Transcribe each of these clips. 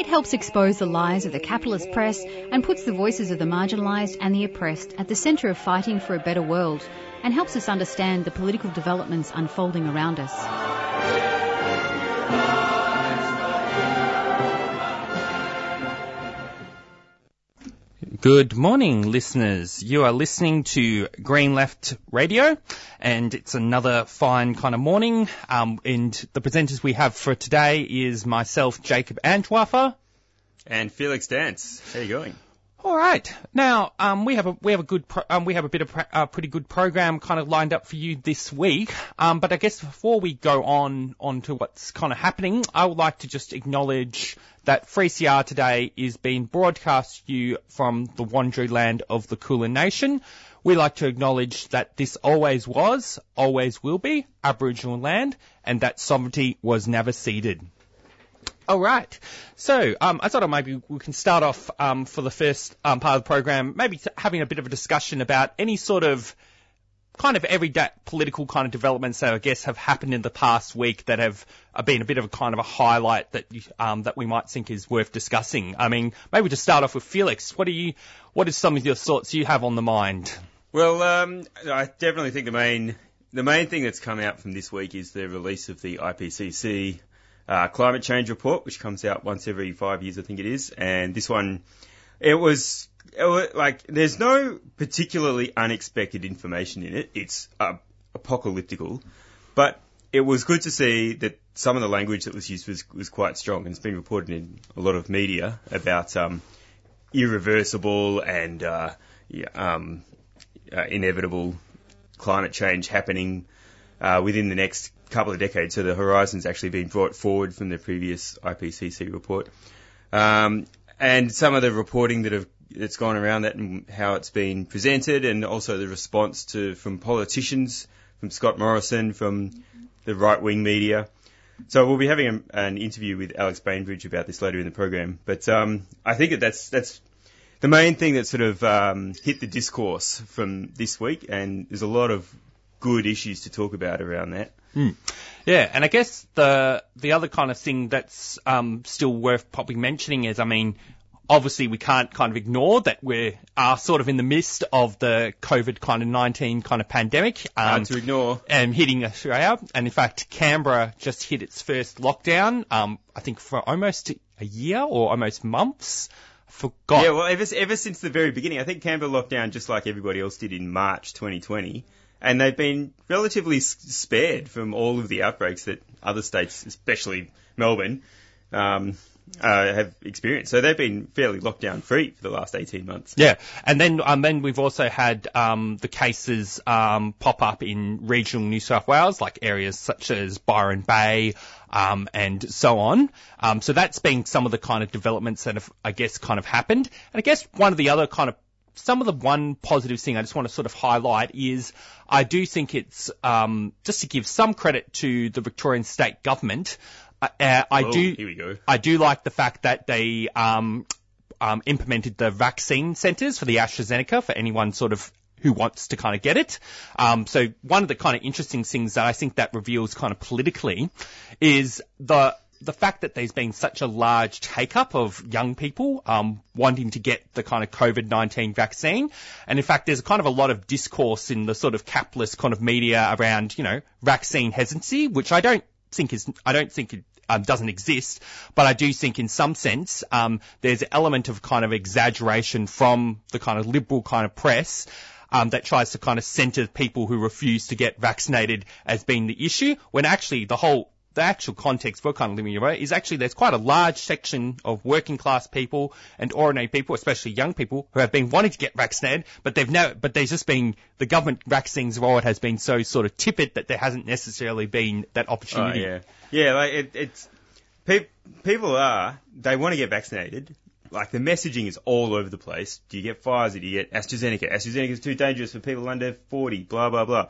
It helps expose the lies of the capitalist press and puts the voices of the marginalised and the oppressed at the centre of fighting for a better world and helps us understand the political developments unfolding around us. Good morning, listeners. You are listening to Green Left Radio, and it's another fine kind of morning. Um, and the presenters we have for today is myself, Jacob Antwerfer, and Felix Dance. How are you going? All right. Now, um, we have a we have a good pro- um, we have a bit of a pretty good program kind of lined up for you this week. Um, but I guess before we go on on to what's kind of happening, I would like to just acknowledge that 3CR today is being broadcast to you from the Wurundjeri land of the Kulin Nation. We like to acknowledge that this always was, always will be Aboriginal land, and that sovereignty was never ceded. All right. So um, I thought maybe we can start off um, for the first um, part of the program, maybe having a bit of a discussion about any sort of kind of everyday political kind of developments that I guess have happened in the past week that have uh, been a bit of a kind of a highlight that um, that we might think is worth discussing. I mean, maybe to start off with Felix, what are you, what is some of your thoughts you have on the mind? Well, um, I definitely think the main the main thing that's come out from this week is the release of the IPCC uh, climate change report, which comes out once every five years, I think it is. And this one, it was like, there's no particularly unexpected information in it. It's uh, apocalyptical, but it was good to see that some of the language that was used was, was quite strong, and it's been reported in a lot of media about um, irreversible and uh, um, uh, inevitable climate change happening uh, within the next couple of decades. So the horizon's actually been brought forward from the previous IPCC report. Um, and some of the reporting that have that's gone around that and how it's been presented, and also the response to from politicians, from Scott Morrison, from the right wing media. So we'll be having a, an interview with Alex Bainbridge about this later in the program. But um, I think that that's that's the main thing that sort of um, hit the discourse from this week, and there's a lot of good issues to talk about around that. Mm. Yeah, and I guess the the other kind of thing that's um, still worth probably mentioning is, I mean, obviously we can't kind of ignore that we are sort of in the midst of the COVID kind of 19 kind of pandemic. Um, Hard to ignore. And hitting Australia. And in fact, Canberra just hit its first lockdown, um, I think for almost a year or almost months. Forgot. Yeah, well, ever, ever since the very beginning, I think Canberra locked down just like everybody else did in March 2020 and they've been relatively spared from all of the outbreaks that other states, especially Melbourne, um, uh, have experienced. So they've been fairly lockdown free for the last 18 months. Yeah, and then um, then we've also had um, the cases um, pop up in regional New South Wales, like areas such as Byron Bay. Um, and so on. Um, so that's been some of the kind of developments that have, I guess, kind of happened. And I guess one of the other kind of some of the one positive thing I just want to sort of highlight is I do think it's um, just to give some credit to the Victorian state government. Uh, uh I oh, do. Here we go. I do like the fact that they um, um, implemented the vaccine centres for the AstraZeneca for anyone sort of who wants to kind of get it. Um, so one of the kind of interesting things that I think that reveals kind of politically is the the fact that there's been such a large take up of young people um, wanting to get the kind of COVID-19 vaccine. And in fact, there's kind of a lot of discourse in the sort of capitalist kind of media around, you know, vaccine hesitancy, which I don't think is, I don't think um, doesn't exist, but I do think in some sense um, there's an element of kind of exaggeration from the kind of liberal kind of press um, that tries to kind of centre people who refuse to get vaccinated as being the issue, when actually the whole the actual context for kind of living in your is actually there's quite a large section of working class people and ordinary people, especially young people, who have been wanting to get vaccinated, but they've no, but there's just been the government vaccines rollout has been so sort of tippet that there hasn't necessarily been that opportunity. Oh, yeah, yeah, like it, it's pe- people are they want to get vaccinated, like the messaging is all over the place. Do you get Pfizer? Do you get AstraZeneca? AstraZeneca is too dangerous for people under 40. Blah blah blah.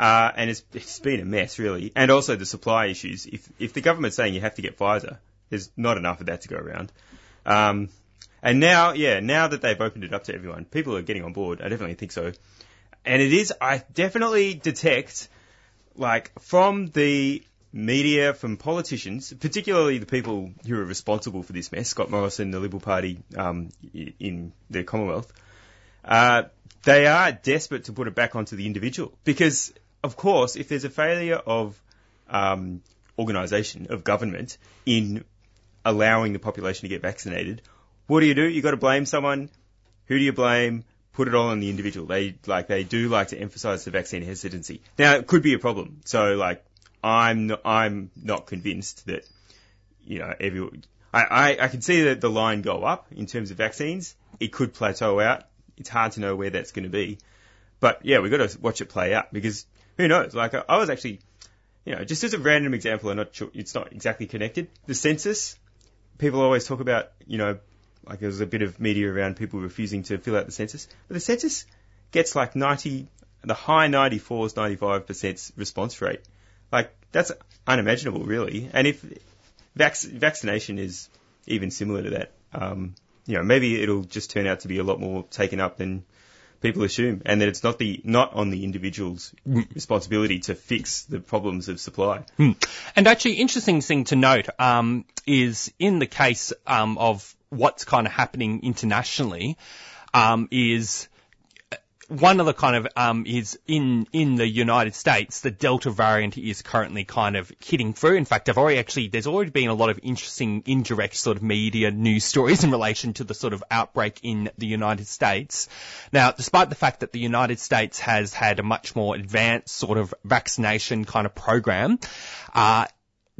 Uh, and it's it's been a mess really. And also the supply issues. If if the government's saying you have to get Pfizer, there's not enough of that to go around. Um, and now, yeah, now that they've opened it up to everyone, people are getting on board. I definitely think so. And it is, I definitely detect, like, from the media, from politicians, particularly the people who are responsible for this mess, Scott Morrison, the Liberal Party um, in the Commonwealth, uh, they are desperate to put it back onto the individual. Because, of course, if there's a failure of um, organisation, of government, in allowing the population to get vaccinated, what do you do? You've got to blame someone. Who do you blame? Put it all on the individual. They like they do like to emphasise the vaccine hesitancy. Now it could be a problem. So like I'm not, I'm not convinced that you know every I, I, I can see that the line go up in terms of vaccines. It could plateau out. It's hard to know where that's going to be. But yeah, we've got to watch it play out because who knows? Like I, I was actually, you know, just as a random example, I'm not sure it's not exactly connected. The census, people always talk about, you know, like there was a bit of media around people refusing to fill out the census, but the census gets like 90, the high 94s, 95% response rate. Like that's unimaginable, really. And if vac- vaccination is even similar to that, um, you know, maybe it'll just turn out to be a lot more taken up than people assume, and that it's not the not on the individual's responsibility to fix the problems of supply. Hmm. And actually, interesting thing to note um, is in the case um, of what's kind of happening internationally um, is one of the kind of um, is in in the United States, the Delta variant is currently kind of hitting through. In fact, I've already actually there's already been a lot of interesting indirect sort of media news stories in relation to the sort of outbreak in the United States. Now, despite the fact that the United States has had a much more advanced sort of vaccination kind of program, uh,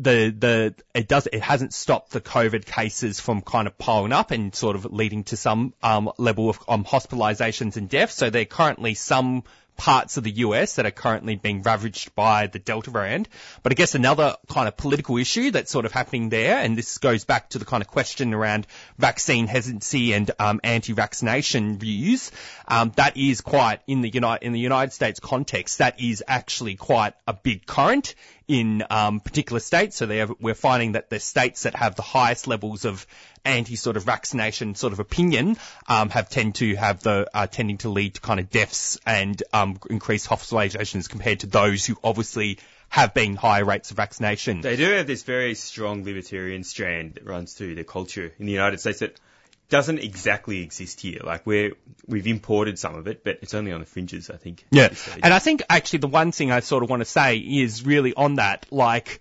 the the it does it hasn't stopped the COVID cases from kind of piling up and sort of leading to some um, level of um, hospitalizations and deaths. So there are currently some parts of the US that are currently being ravaged by the Delta variant. But I guess another kind of political issue that's sort of happening there, and this goes back to the kind of question around vaccine hesitancy and um, anti-vaccination views. Um, that is quite in the United in the United States context. That is actually quite a big current in um, particular states. So have, we're finding that the states that have the highest levels of anti sort of vaccination sort of opinion um, have tend to have the uh, tending to lead to kind of deaths and um, increased hospitalizations compared to those who obviously have been higher rates of vaccination. They do have this very strong libertarian strand that runs through the culture in the United States that doesn't exactly exist here. Like we're we've imported some of it, but it's only on the fringes, I think. Yeah, and I think actually the one thing I sort of want to say is really on that, like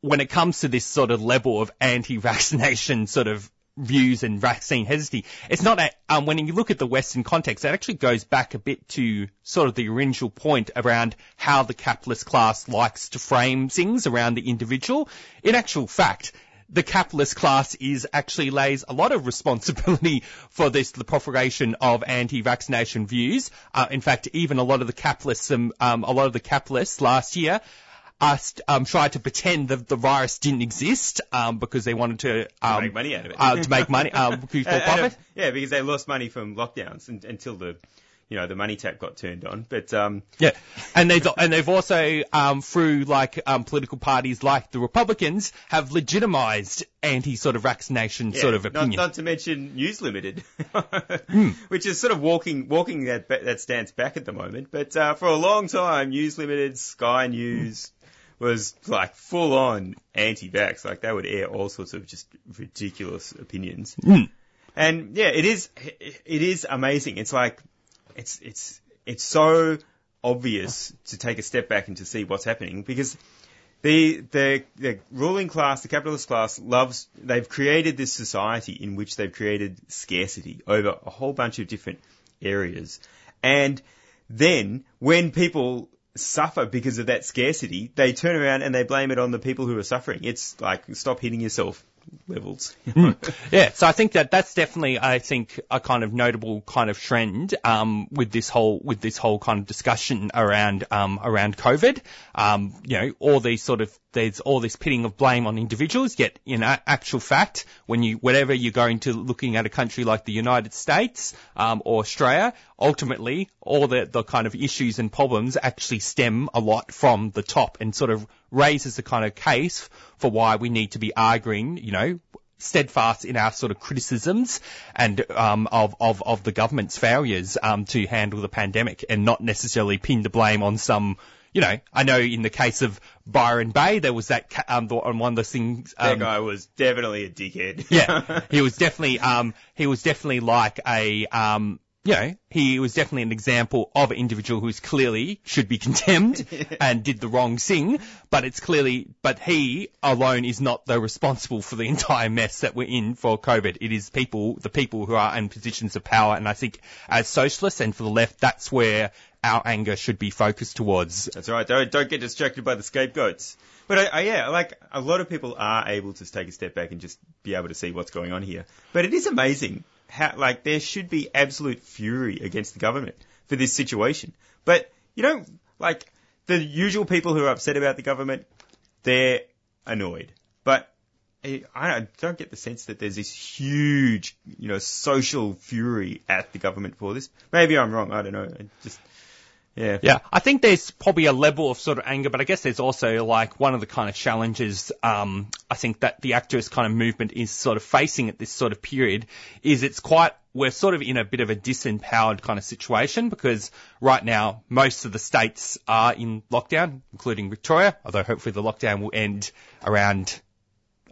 when it comes to this sort of level of anti-vaccination sort of views and vaccine hesitancy, it's not a, um, when you look at the Western context, it actually goes back a bit to sort of the original point around how the capitalist class likes to frame things around the individual. In actual fact, the capitalist class is actually lays a lot of responsibility for this, the propagation of anti-vaccination views. Uh, in fact, even a lot of the capitalists, um, um, a lot of the capitalists last year asked, um, tried to pretend that the virus didn't exist um, because they wanted to, um, to make money out of it. uh, to make money um, for profit. yeah, because they lost money from lockdowns and, until the you know the money tap got turned on. But um, yeah, and they've and they've also um, through like um, political parties like the Republicans have legitimized anti sort of vaccination yeah, sort of opinion. Not, not to mention News Limited, mm. which is sort of walking walking that that stance back at the moment. But uh, for a long time, News Limited, Sky News. Mm was like full on anti-vax. Like they would air all sorts of just ridiculous opinions. Mm. And yeah, it is, it is amazing. It's like, it's, it's, it's so obvious to take a step back and to see what's happening because the, the, the ruling class, the capitalist class loves, they've created this society in which they've created scarcity over a whole bunch of different areas. And then when people suffer because of that scarcity, they turn around and they blame it on the people who are suffering. It's like, stop hitting yourself. Levels. Yeah, so I think that that's definitely, I think, a kind of notable kind of trend um, with this whole with this whole kind of discussion around um, around COVID. Um, you know, all these sort of there's all this pitting of blame on individuals. Yet, in actual fact, when you whenever you're going to looking at a country like the United States um, or Australia, ultimately all the the kind of issues and problems actually stem a lot from the top and sort of raises the kind of case for why we need to be arguing, you know, steadfast in our sort of criticisms and um, of, of of the government's failures um, to handle the pandemic and not necessarily pin the blame on some. You know, I know in the case of Byron Bay, there was that ca- um, the- on one of those things. that Um, guy was definitely a dickhead. yeah, he was definitely um he was definitely like a um you know he was definitely an example of an individual who's clearly should be condemned and did the wrong thing, but it's clearly but he alone is not the responsible for the entire mess that we're in for COVID. It is people the people who are in positions of power, and I think as socialists and for the left, that's where our anger should be focused towards. That's right. Don't don't get distracted by the scapegoats. But I, I, yeah, like a lot of people are able to take a step back and just be able to see what's going on here. But it is amazing how like there should be absolute fury against the government for this situation. But you don't like the usual people who are upset about the government. They're annoyed, but eh, I I don't get the sense that there's this huge, you know, social fury at the government for this. Maybe I'm wrong. I don't know. I just yeah. Yeah, I think there's probably a level of sort of anger, but I guess there's also like one of the kind of challenges, um, I think that the activist kind of movement is sort of facing at this sort of period is it's quite, we're sort of in a bit of a disempowered kind of situation because right now most of the states are in lockdown, including Victoria, although hopefully the lockdown will end around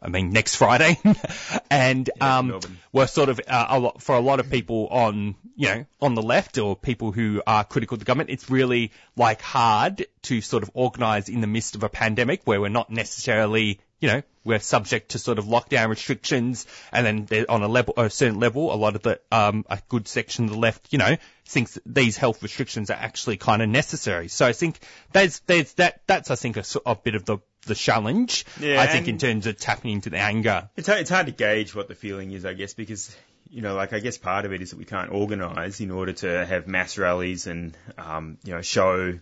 I mean, next Friday. and, Yeah, um, Melbourne. we're sort of, uh, a lot, for a lot of people on, you know, on the left or people who are critical of the government, it's really like hard to sort of organise in the midst of a pandemic where we're not necessarily, you know, we're subject to sort of lockdown restrictions and then on a level, a certain level, a lot of the, um, a good section of the left, you know, thinks that these health restrictions are actually kind of necessary. So I think there's, there's that, that's I think a, of bit of the, the challenge. Yeah, I think in terms of tapping into the anger. It's it's hard to gauge what the feeling is, I guess, because you know, like I guess part of it is that we can't organise in order to have mass rallies and um, you know show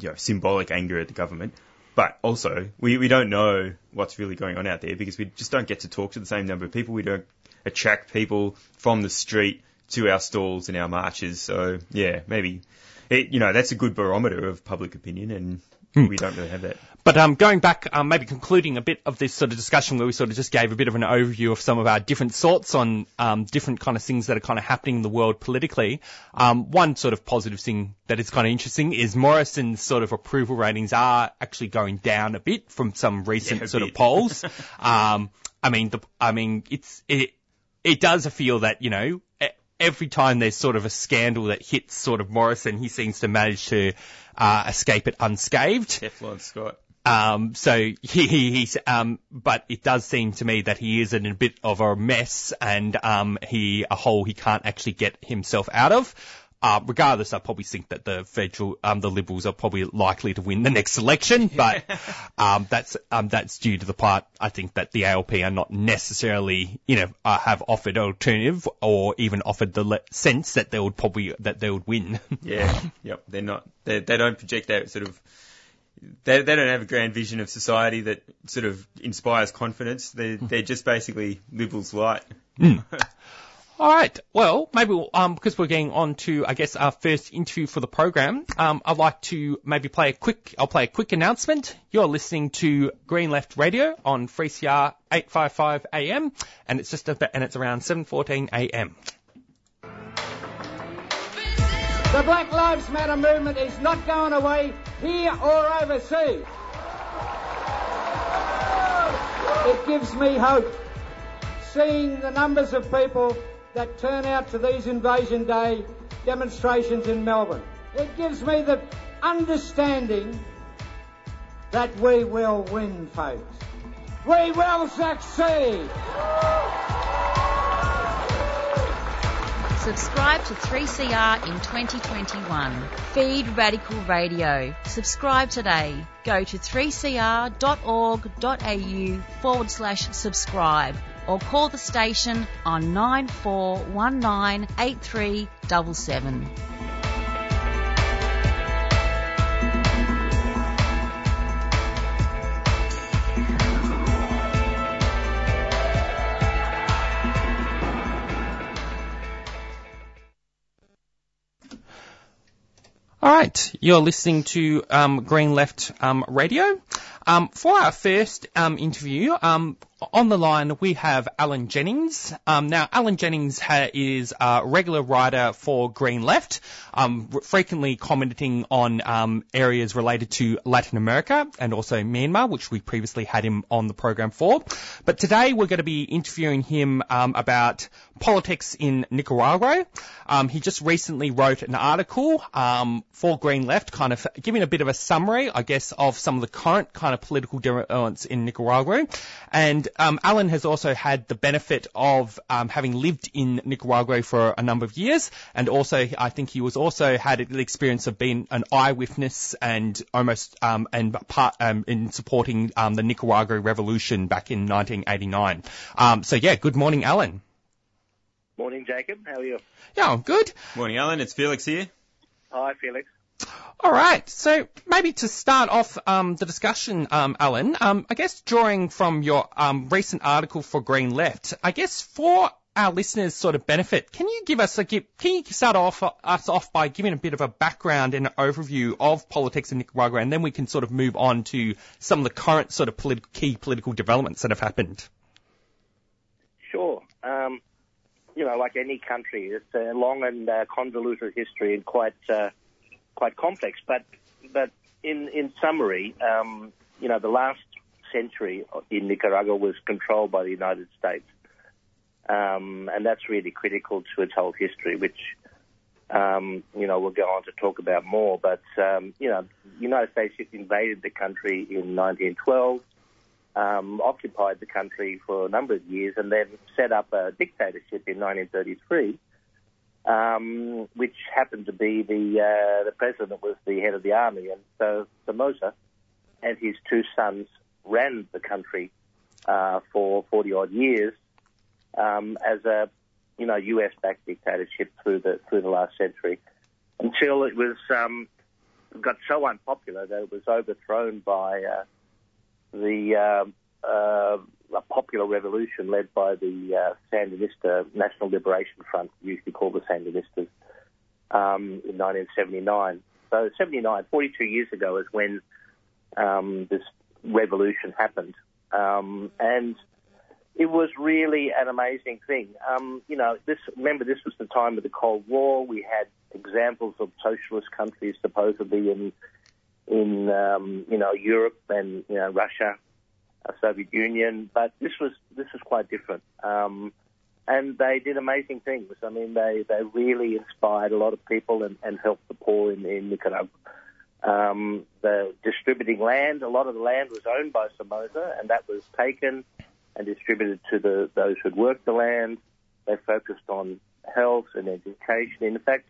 you know symbolic anger at the government. But also, we, we don't know what's really going on out there because we just don't get to talk to the same number of people. We don't attract people from the street to our stalls and our marches. So yeah, maybe it, you know that's a good barometer of public opinion, and we don't really have that. But um, going back, um, maybe concluding a bit of this sort of discussion where we sort of just gave a bit of an overview of some of our different thoughts on um, different kind of things that are kind of happening in the world politically. Um, one sort of positive thing that is kind of interesting is Morrison's sort of approval ratings are actually going down a bit from some recent Yeah, sort of polls. um, I mean, the, I mean, it's it it does feel that you know. Every time there's sort of a scandal that hits sort of Morrison, he seems to manage to uh, escape it unscathed. Teflon Scott. Um, so he, he, he's, um, but it does seem to me that he is in a bit of a mess and, um, he, a hole he can't actually get himself out of. Uh, regardless, I probably think that the federal, um, the Liberals are probably likely to win the next election, but, um, that's, um, that's due to the part, I think that the ALP are not necessarily, you know, uh, have offered alternative or even offered the le- sense that they would probably, that they would win. Yeah, yep. They're not. They they don't project that sort of. They they don't have a grand vision of society that sort of inspires confidence. They they're just basically liberals light. All right. Well, maybe we'll, um, because we're getting on to, I guess, our first interview for the program, um, I'd like to maybe play a quick, I'll play a quick announcement. You're listening to Green Left Radio on 3CR 855 AM, and it's just and it's around 7:14 AM. The Black Lives Matter movement is not going away here or overseas. It gives me hope seeing the numbers of people that turn out to these Invasion Day demonstrations in Melbourne. It gives me the understanding that we will win, folks. We will succeed. Subscribe to 3CR in 2021. Feed Radical Radio. Subscribe today. Go to 3cr.org.au forward slash subscribe or call the station on 94198377. All right, you're listening to um, Green Left um, Radio. Um, for our first um, interview, um, on the line we have Alan Jennings. Um, now, Alan Jennings ha- is a regular writer for Green Left, um, frequently commenting on um, areas related to Latin America and also Myanmar, which we previously had him on the program for. But today we're going to be interviewing him um, about politics in Nicaragua. Um, he just recently wrote an article um, for Green Left, kind of giving a bit of a summary, I guess, of some of the current kind of political developments in Nicaragua. And um, Alan has also had the benefit of um, having lived in Nicaragua for a number of years, and also I think he was also had the experience of being an eyewitness and almost um, and part um, in supporting um, the Nicaragua revolution back in 1989. Um, so yeah, good morning, Alan. Morning, Jacob. How are you? Yeah, I'm good. Morning, Alan. It's Felix here. Hi, Felix. All right. So maybe to start off um, the discussion, um, Alan, um, I guess drawing from your um, recent article for Green Left, I guess for our listeners' sort of benefit, can you give us a can you start off us off by giving a bit of a background and an overview of politics in Nicaragua, and then we can sort of move on to some of the current sort of key political developments that have happened. Sure. Um, you know, like any country, it's a long and uh, convoluted history and quite uh, quite complex. But but in in summary, um, you know, the last century in Nicaragua was controlled by the United States, um, and that's really critical to its whole history, which. Um, you know, we'll go on to talk about more, but, um, you know, the United States invaded the country in 1912, um, occupied the country for a number of years, and then set up a dictatorship in 1933 um, which happened to be the uh, the president was the head of the army, and so Somoza and his two sons ran the country uh, for 40 odd years um, as a you know U.S. backed dictatorship through the through the last century until it was um, got so unpopular that it was overthrown by uh, the uh, a popular revolution led by the uh, Sandinista National Liberation Front, usually called the Sandinistas, um, in 1979. So 79, 42 years ago is when um, this revolution happened. Um, and it was really an amazing thing. Um, you know, this remember this was the time of the Cold War. We had examples of socialist countries supposedly in in um, you know Europe and you know Russia Soviet Union, but this was this was quite different. Um, and they did amazing things. I mean, they, they really inspired a lot of people and, and helped the poor in, in Nicaragua. Um, the distributing land, a lot of the land was owned by Somoza, and that was taken and distributed to the those who'd worked the land. They focused on health and education. In fact,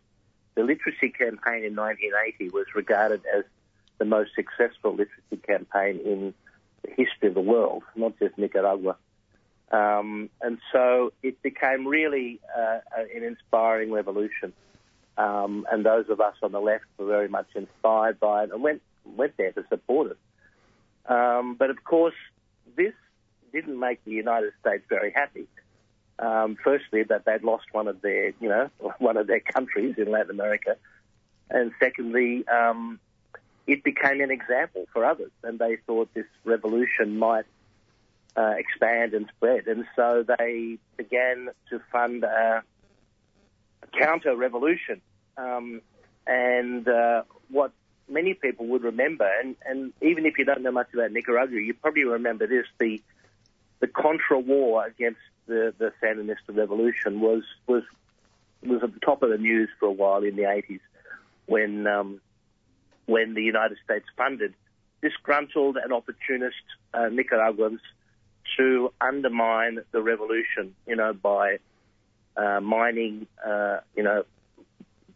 the literacy campaign in 1980 was regarded as the most successful literacy campaign in the history of the world, not just Nicaragua. Um, and so it became really uh, an inspiring revolution. Um, and those of us on the left were very much inspired by it and went went there to support it. Um, but of course, this didn't make the United States very happy. Um, firstly, that they'd lost one of their, you know, one of their countries in Latin America, and secondly, um, it became an example for others, and they thought this revolution might uh, expand and spread, and so they began to fund a, a counter revolution. Um, and uh, what many people would remember, and, and even if you don't know much about Nicaragua, you probably remember this: the the Contra War against the, the Sandinista revolution was was was at the top of the news for a while in the 80s when um, when the United States funded disgruntled and opportunist uh, Nicaraguans to undermine the revolution, you know, by uh, mining, uh, you know,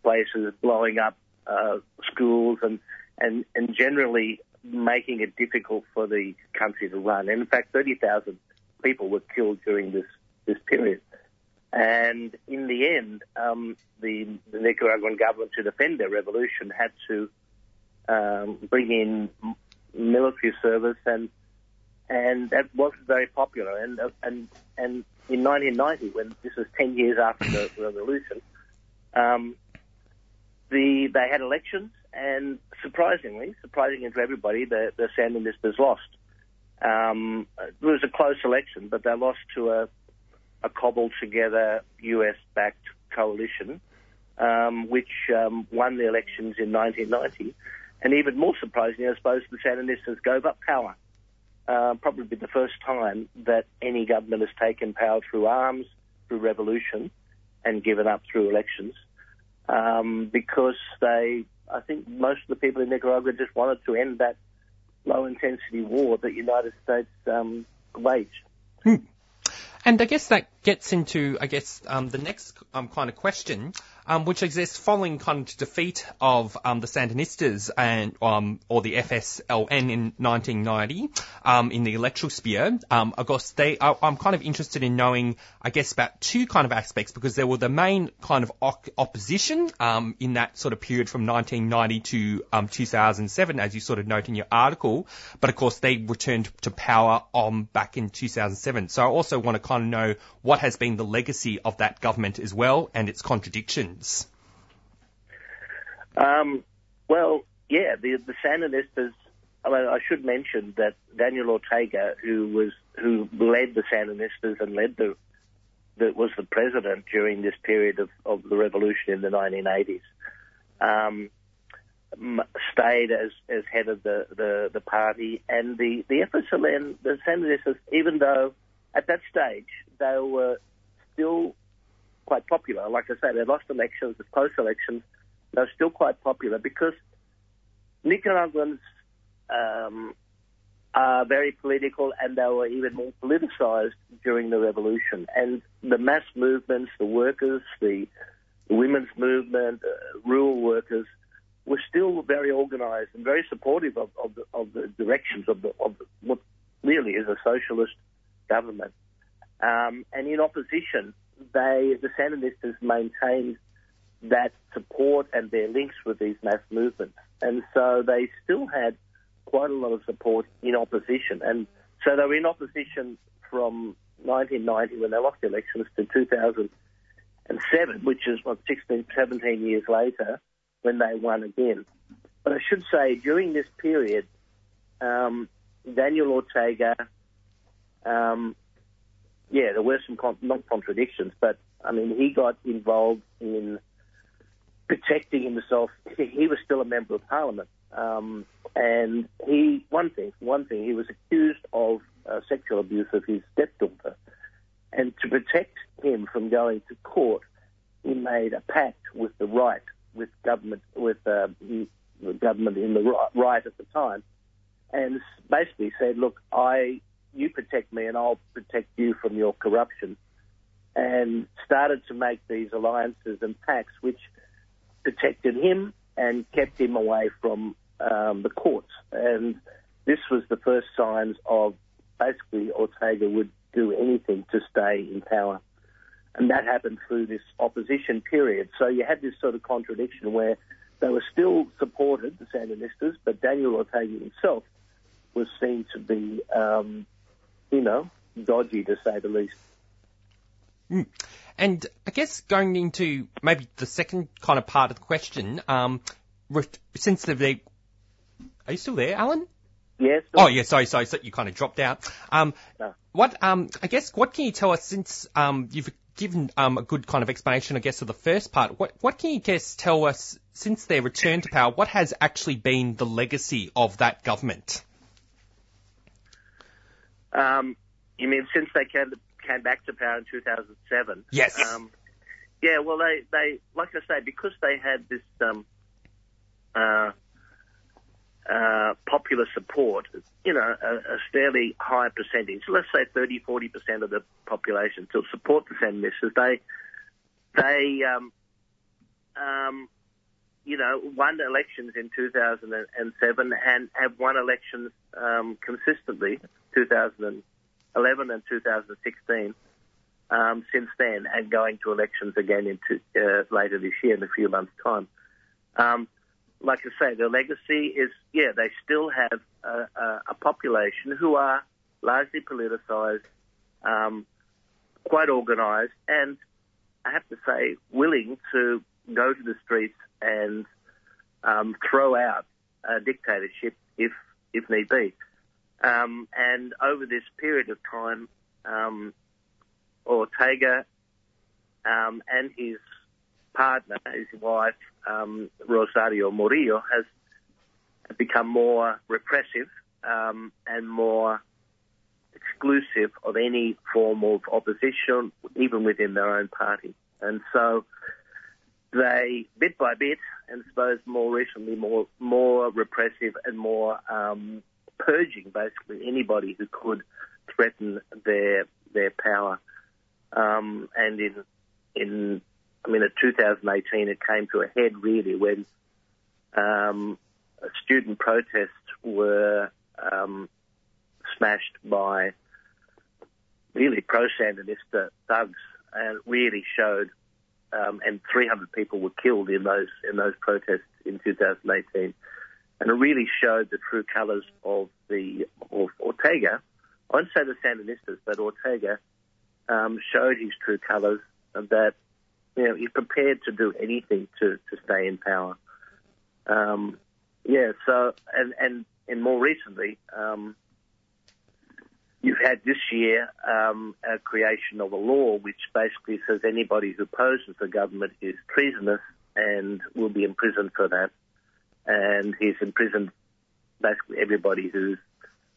places, blowing up uh, schools, and, and and generally making it difficult for the country to run. And in fact, 30,000 people were killed during this this period. And in the end, um, the, the Nicaraguan government, to defend their revolution, had to um, bring in military service, and and that wasn't very popular. And and and in 1990, when this was 10 years after the revolution, um, the they had elections, and surprisingly, surprisingly to everybody, the, the Sandinistas lost. Um, it was a close election, but they lost to a, a cobbled together US-backed coalition, um, which um, won the elections in 1990. And even more surprisingly, I suppose, the Sandinistas gave up power. Uh, probably the first time that any government has taken power through arms, through revolution, and given up through elections um, because they, I think most of the people in Nicaragua just wanted to end that low intensity war that the United States um, waged. Hmm. And I guess that gets into, I guess, um, the next um, kind of question, um, which exists following kind of defeat of um, the Sandinistas and um, or the FSLN in 1990 um, in the electoral sphere. Um, of course, they I'm kind of interested in knowing, I guess, about two kind of aspects because there were the main kind of opposition um, in that sort of period from 1990 to um, 2007, as you sort of note in your article. But of course, they returned to power um, back in 2007. So I also want to kind of know what has been the legacy of that government as well and its Um, well, yeah, the, the Sandinistas. I mean, I should mention that Daniel Ortega, who was who led the Sandinistas and led the that was the president during this period of, of the revolution in the 1980s, um, stayed as, as head of the, the, the party. And the, the FSLN, the Sandinistas, even though at that stage they were still quite popular. Like I say, they lost elections, the close elections. They're still quite popular because Nicaraguans um, are very political and they were even more politicized during the revolution. And the mass movements, the workers, the, the women's movement, uh, rural workers, were still very organized and very supportive of, of, the, of the directions of, the, of what really is a socialist government. Um, and in opposition, they, the Sandinistas maintained that support and their links with these mass movements. And so they still had quite a lot of support in opposition. And so they were in opposition from 1990 when they lost the elections to 2007, which is what 16, 17 years later when they won again. But I should say during this period, um, Daniel Ortega um, yeah, there were some con- not contradictions, but I mean, he got involved in protecting himself. He was still a member of parliament, um, and he one thing, one thing, he was accused of uh, sexual abuse of his stepdaughter, and to protect him from going to court, he made a pact with the right, with government, with uh, the government in the right, right at the time, and basically said, "Look, I you protect me and I'll protect you from your corruption. And started to make these alliances and pacts which protected him and kept him away from um, the courts. And this was the first signs of basically Ortega would do anything to stay in power. And that happened through this opposition period. So you had this sort of contradiction where they were still supported, the Sandinistas, but Daniel Ortega himself was seen to be um, you know, dodgy to say the least. Mm. And I guess going into maybe the second kind of part of the question, um, since the, are you still there, Alan? Yes. Oh, yeah. Sorry, sorry. So you kind of dropped out. Um, no. what, um, I guess, what can you tell us since, um, you've given, um, a good kind of explanation, I guess, of the first part. What, what can you guess tell us since their return to power? What has actually been the legacy of that government? Um, you mean since they came, came back to power in 2007? Yes. Um, yeah, well, they, they, like I say, because they had this um, uh, uh, popular support, you know, a, a, fairly high percentage, let's say 30, 40% of the population to support the Sandinistas, they, they, um, um, you know, won elections in 2007 and have won elections um, consistently 2011 and 2016 um, since then, and going to elections again into uh, later this year in a few months' time. Um, like I say, their legacy is yeah, they still have a, a, a population who are largely politicised, um, quite organised, and I have to say, willing to go to the streets and um, throw out a dictatorship if if need be. Um, and over this period of time, um, Ortega um, and his partner, his wife, um, Rosario Murillo, has become more repressive um, and more exclusive of any form of opposition, even within their own party. And so they, bit by bit, and I suppose more recently, more more repressive and more um, purging basically anybody who could threaten their their power. Um, and in in I mean, in 2018, it came to a head really when um, student protests were um, smashed by really pro-Sandinista thugs, and really showed. Um, and 300 people were killed in those in those protests in 2018, and it really showed the true colours of the of Ortega. I won't say the Sandinistas, but Ortega um, showed his true colours and that you know he's prepared to do anything to to stay in power. Um, yeah. So and and and more recently, um, you've had this year um, a creation of a law which basically says anybody who opposes the government is treasonous and will be imprisoned for that. And he's imprisoned basically everybody who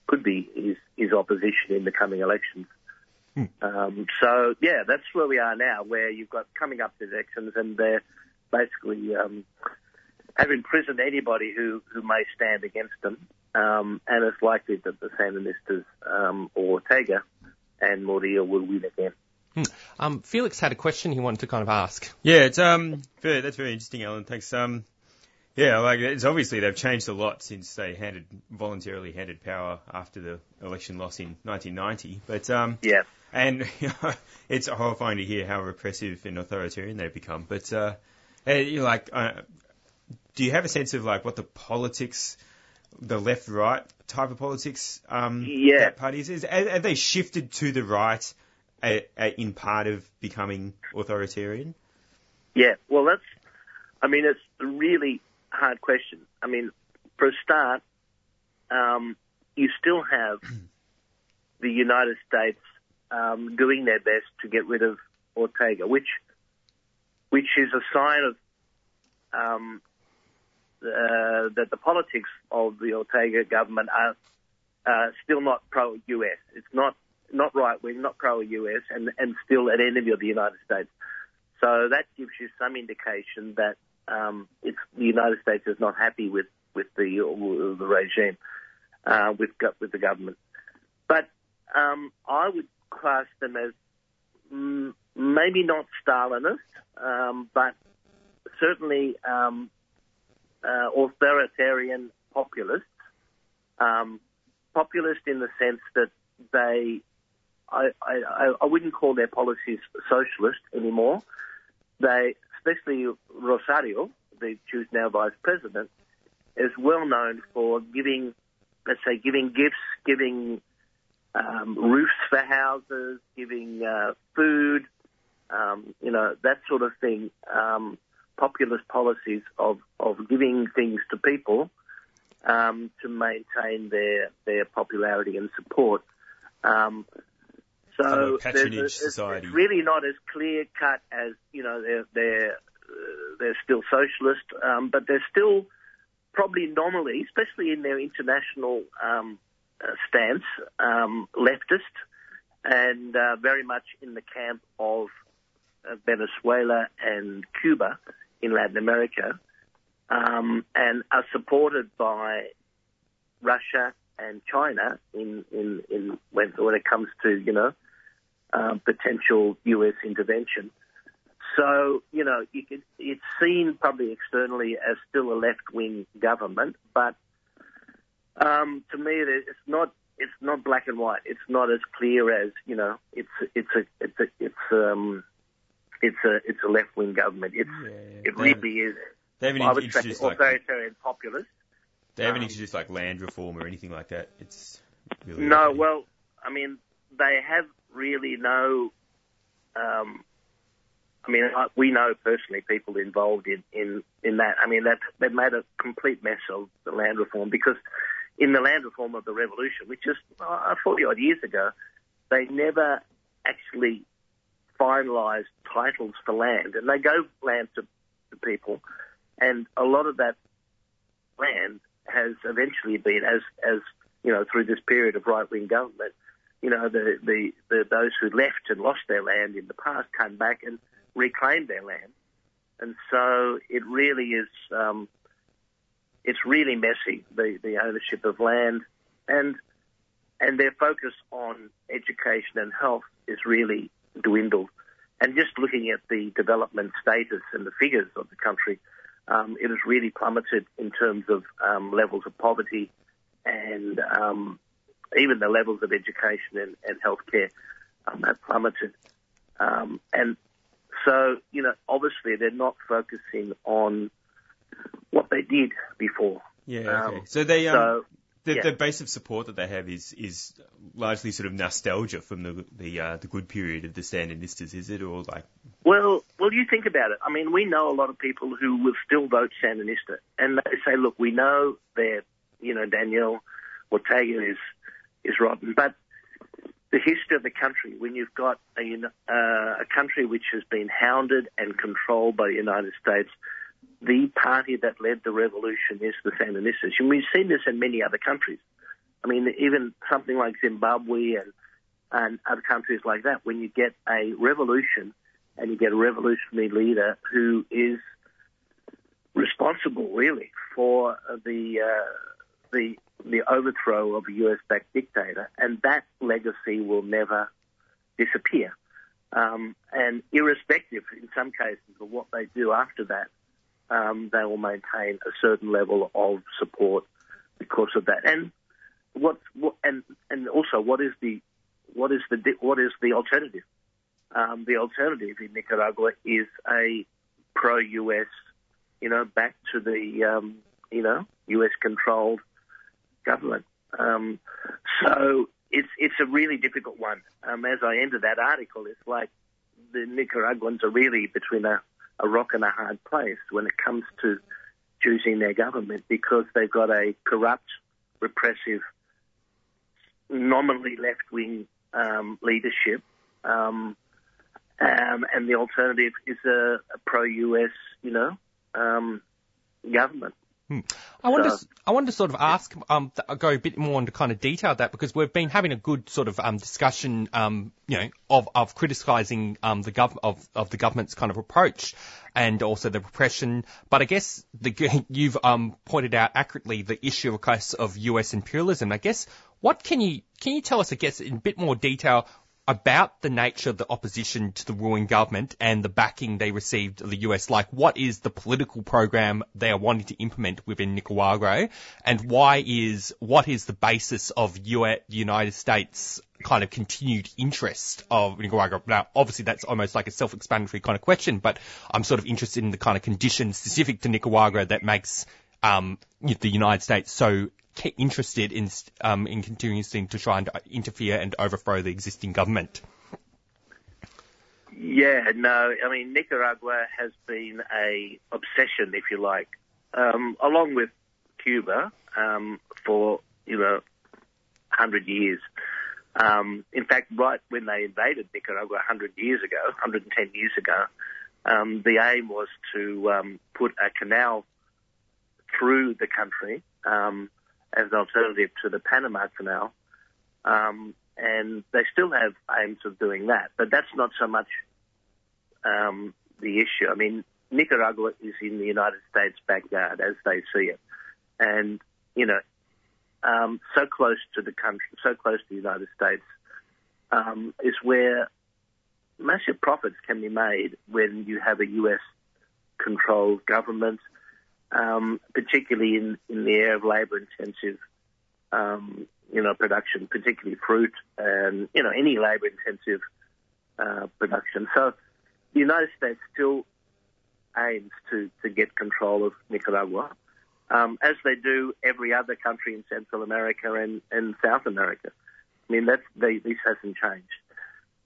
could be his, his opposition in the coming elections. Hmm. Um, so yeah, that's where we are now, where you've got coming up to elections, and they're basically um, have imprisoned anybody who, who may stand against them. Um, and it's likely that the Sandinistas um, or Ortega and Murillo will win again. Um, Felix had a question he wanted to kind of ask. Yeah, it's um, very, that's very interesting, Alan. Thanks. Um, yeah, like it's obviously they've changed a lot since they handed voluntarily handed power after the election loss in 1990. But um, Yeah. and you know, it's horrifying to hear how repressive and authoritarian they've become. But uh, eh, you like, uh, do you have a sense of like what the politics, the left-right type of politics, um, Yeah. that party is? is have, have they shifted to the right uh, uh, in part of becoming authoritarian? Yeah, well, that's, I mean, it's really hard question. I mean, for a start, um, you still have the United States um, doing their best to get rid of Ortega, which, which is a sign of um, uh, that the politics of the Ortega government are uh, still not pro-US. It's not not right wing, not pro-US, and and still an enemy of the United States. So that gives you some indication that um, the United States is not happy with with the the regime, uh, with with the government. But um, I would class them as mm, maybe not Stalinist, um, but certainly um, uh, authoritarian populists. Um, populist in the sense that they, I, I, I wouldn't call their policies socialist anymore. They, especially Rosario, the who's now vice president, is well known for giving, let's say, giving gifts, giving um, roofs for houses, giving uh, food, um, you know, that sort of thing. Um, populist policies of, of giving things to people um, to maintain their their popularity and support. Um, Kind of so patronage there's- it's, society. it's really not as clear cut as you know they're they're uh, they're still socialist, um, but they're still probably nominally, especially in their international um, uh, stance, um, leftist, and uh, very much in the camp of uh, Venezuela and Cuba in Latin America, um, and are supported by Russia and China in, in, in when, when it comes to, you know, um, potential U.S. intervention. so, you know, you could, it's seen probably externally as still a left-wing government, but um, to me, it's not it's not black and white. It's not as clear as you know. It's it's a it's a it's um it's a it's a left-wing government. It's Yeah, it they really is. They haven't introduced like authoritarian populist. they haven't um, introduced like land reform or anything like that. It's really No, well, I mean, they have really no. Um, I mean, I, we know personally people involved in, in, in that. I mean, that they've made a complete mess of the land reform because in the land reform of the revolution, which is uh, 40 odd years ago, they never actually finalised titles for land, and they gave land to, to people, and a lot of that land has eventually been, as as you know, through this period of right wing government, you know, the, the, the those who left and lost their land in the past came back and reclaimed their land, and so it really is. Um, it's really messy the the ownership of land, and and their focus on education and health is really dwindled. And just looking at the development status and the figures of the country, um, it has really plummeted in terms of um, levels of poverty and um, even the levels of education and, and healthcare um, have plummeted. Um, and so, you know, obviously they're not focusing on what they did before. yeah. Okay. um, so they um, So, the, yeah. the base of support that they have is is largely sort of nostalgia from the the uh, the good period of the Sandinistas, is it, or like Well, well, you think about it. I mean, we know a lot of people who will still vote Sandinista, and they say, "Look, we know that you know Daniel Ortega is is rotten, but the history of the country, when you've got a uh, a country which has been hounded and controlled by the United States." The party that led the revolution is the Sandinistas. And we've seen this in many other countries. I mean, even something like Zimbabwe and, and other countries like that, when you get a revolution, and you get a revolutionary leader who is responsible, really, for the uh, the the overthrow of a US-backed dictator, and that legacy will never disappear. Um, and irrespective, in some cases, of what they do after that, um, they will maintain a certain level of support because of that. And what, what and and also what is the what is the what is the alternative? Um, the alternative in Nicaragua is a pro-US, you know, back to the um, you know US-controlled government. Um, so it's it's a really difficult one. Um, as I ended that article, it's like the Nicaraguans are really between a, a rock and a hard place when it comes to choosing their government because they've got a corrupt, repressive, nominally left-wing um, leadership. Um, um, and the alternative is a, a pro-US, you know, um, government. I want So- to, I want to sort of ask, um, go a bit more into kind of detail that because we've been having a good sort of um, discussion, um, you know, of, of criticising um, the gov- of, of the government's kind of approach and also the repression. But I guess the, you've um, pointed out accurately the issue, of course, of US imperialism. I guess what can you can you tell us, I guess, in a bit more detail about the nature of the opposition to the ruling government and the backing they received of the US. Like, what is the political program they are wanting to implement within Nicaragua, and why is what is the basis of US, United States kind of continued interest of Nicaragua? Now, obviously, that's almost like a self-explanatory kind of question, but I'm sort of interested in the kind of conditions specific to Nicaragua that makes um, the United States so interested in um, in continuing to try and interfere and overthrow the existing government. Yeah, no, I mean Nicaragua has been a obsession, if you like, um, along with Cuba um, for you know hundred years. Um, in fact, right when they invaded Nicaragua 100 years ago, 110 years ago, um, the aim was to um, put a canal through the country um, as an alternative to the Panama Canal. Um, and they still have aims of doing that, but that's not so much um, the issue. I mean, Nicaragua is in the United States' backyard as they see it, and you know, um, so close to the country, so close to the United States, um, is where massive profits can be made when you have a U.S. controlled government, um, particularly in, in the area of labour intensive, um, you know, production, particularly fruit and, you know, any labour intensive uh, production. So the United States still aims to, to get control of Nicaragua, um, as they do every other country in Central America and, and South America. I mean, that's, they, this hasn't changed.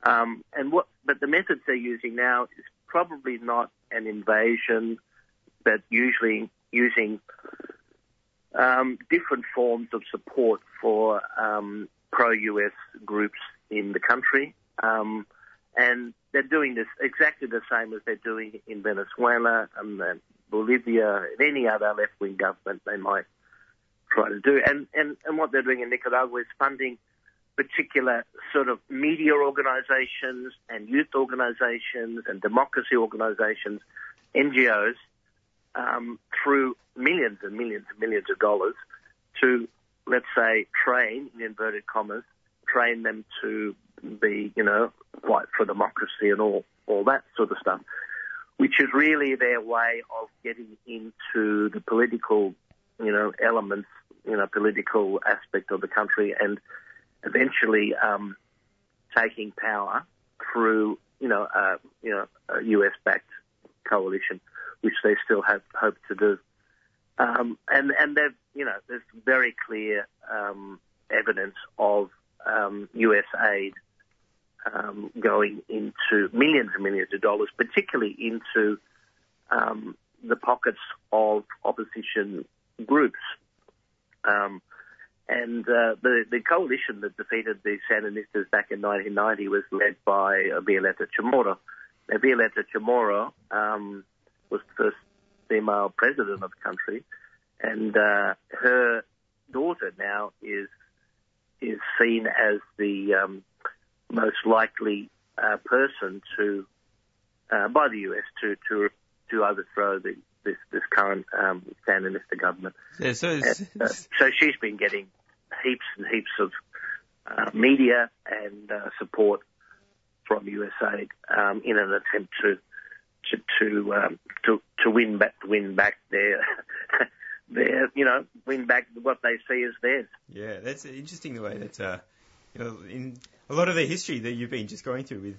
Um, and what, but the methods they're using now is probably not an invasion, but usually using um, different forms of support for um, pro-US groups in the country. Um, and they're doing this exactly the same as they're doing in Venezuela and Bolivia and any other left-wing government they might try to do. And, and, and what they're doing in Nicaragua is funding particular sort of media organizations and youth organizations and democracy organizations, NGOs, um, through millions and millions and millions of dollars to, let's say, train, in inverted commas, train them to be, you know, fight for democracy and all, all that sort of stuff, which is really their way of getting into the political, you know, elements, you know, political aspect of the country and eventually um, taking power through, you know, uh, you know, a US-backed coalition, which they still have hope to do. Um, and and they've, you know, there's very clear um, evidence of um, US aid um, going into millions and millions of dollars, particularly into um, the pockets of opposition groups. Um, and uh, the, the coalition that defeated the Sandinistas back in 1990 was led by Violeta Chamorro. Violeta Chamorro was the first female president of the country, and uh, her daughter now is is seen as the um, most likely uh, person to uh, by the US to to to overthrow the this this current um, Sandinista government. Yeah, so, and, uh, so she's been getting heaps and heaps of uh, media and uh, support from USAID um, in an attempt to to to um, to, to win back win back their their you know win back what they see as theirs. Yeah, that's interesting the way that uh, you know in a lot of the history that you've been just going through with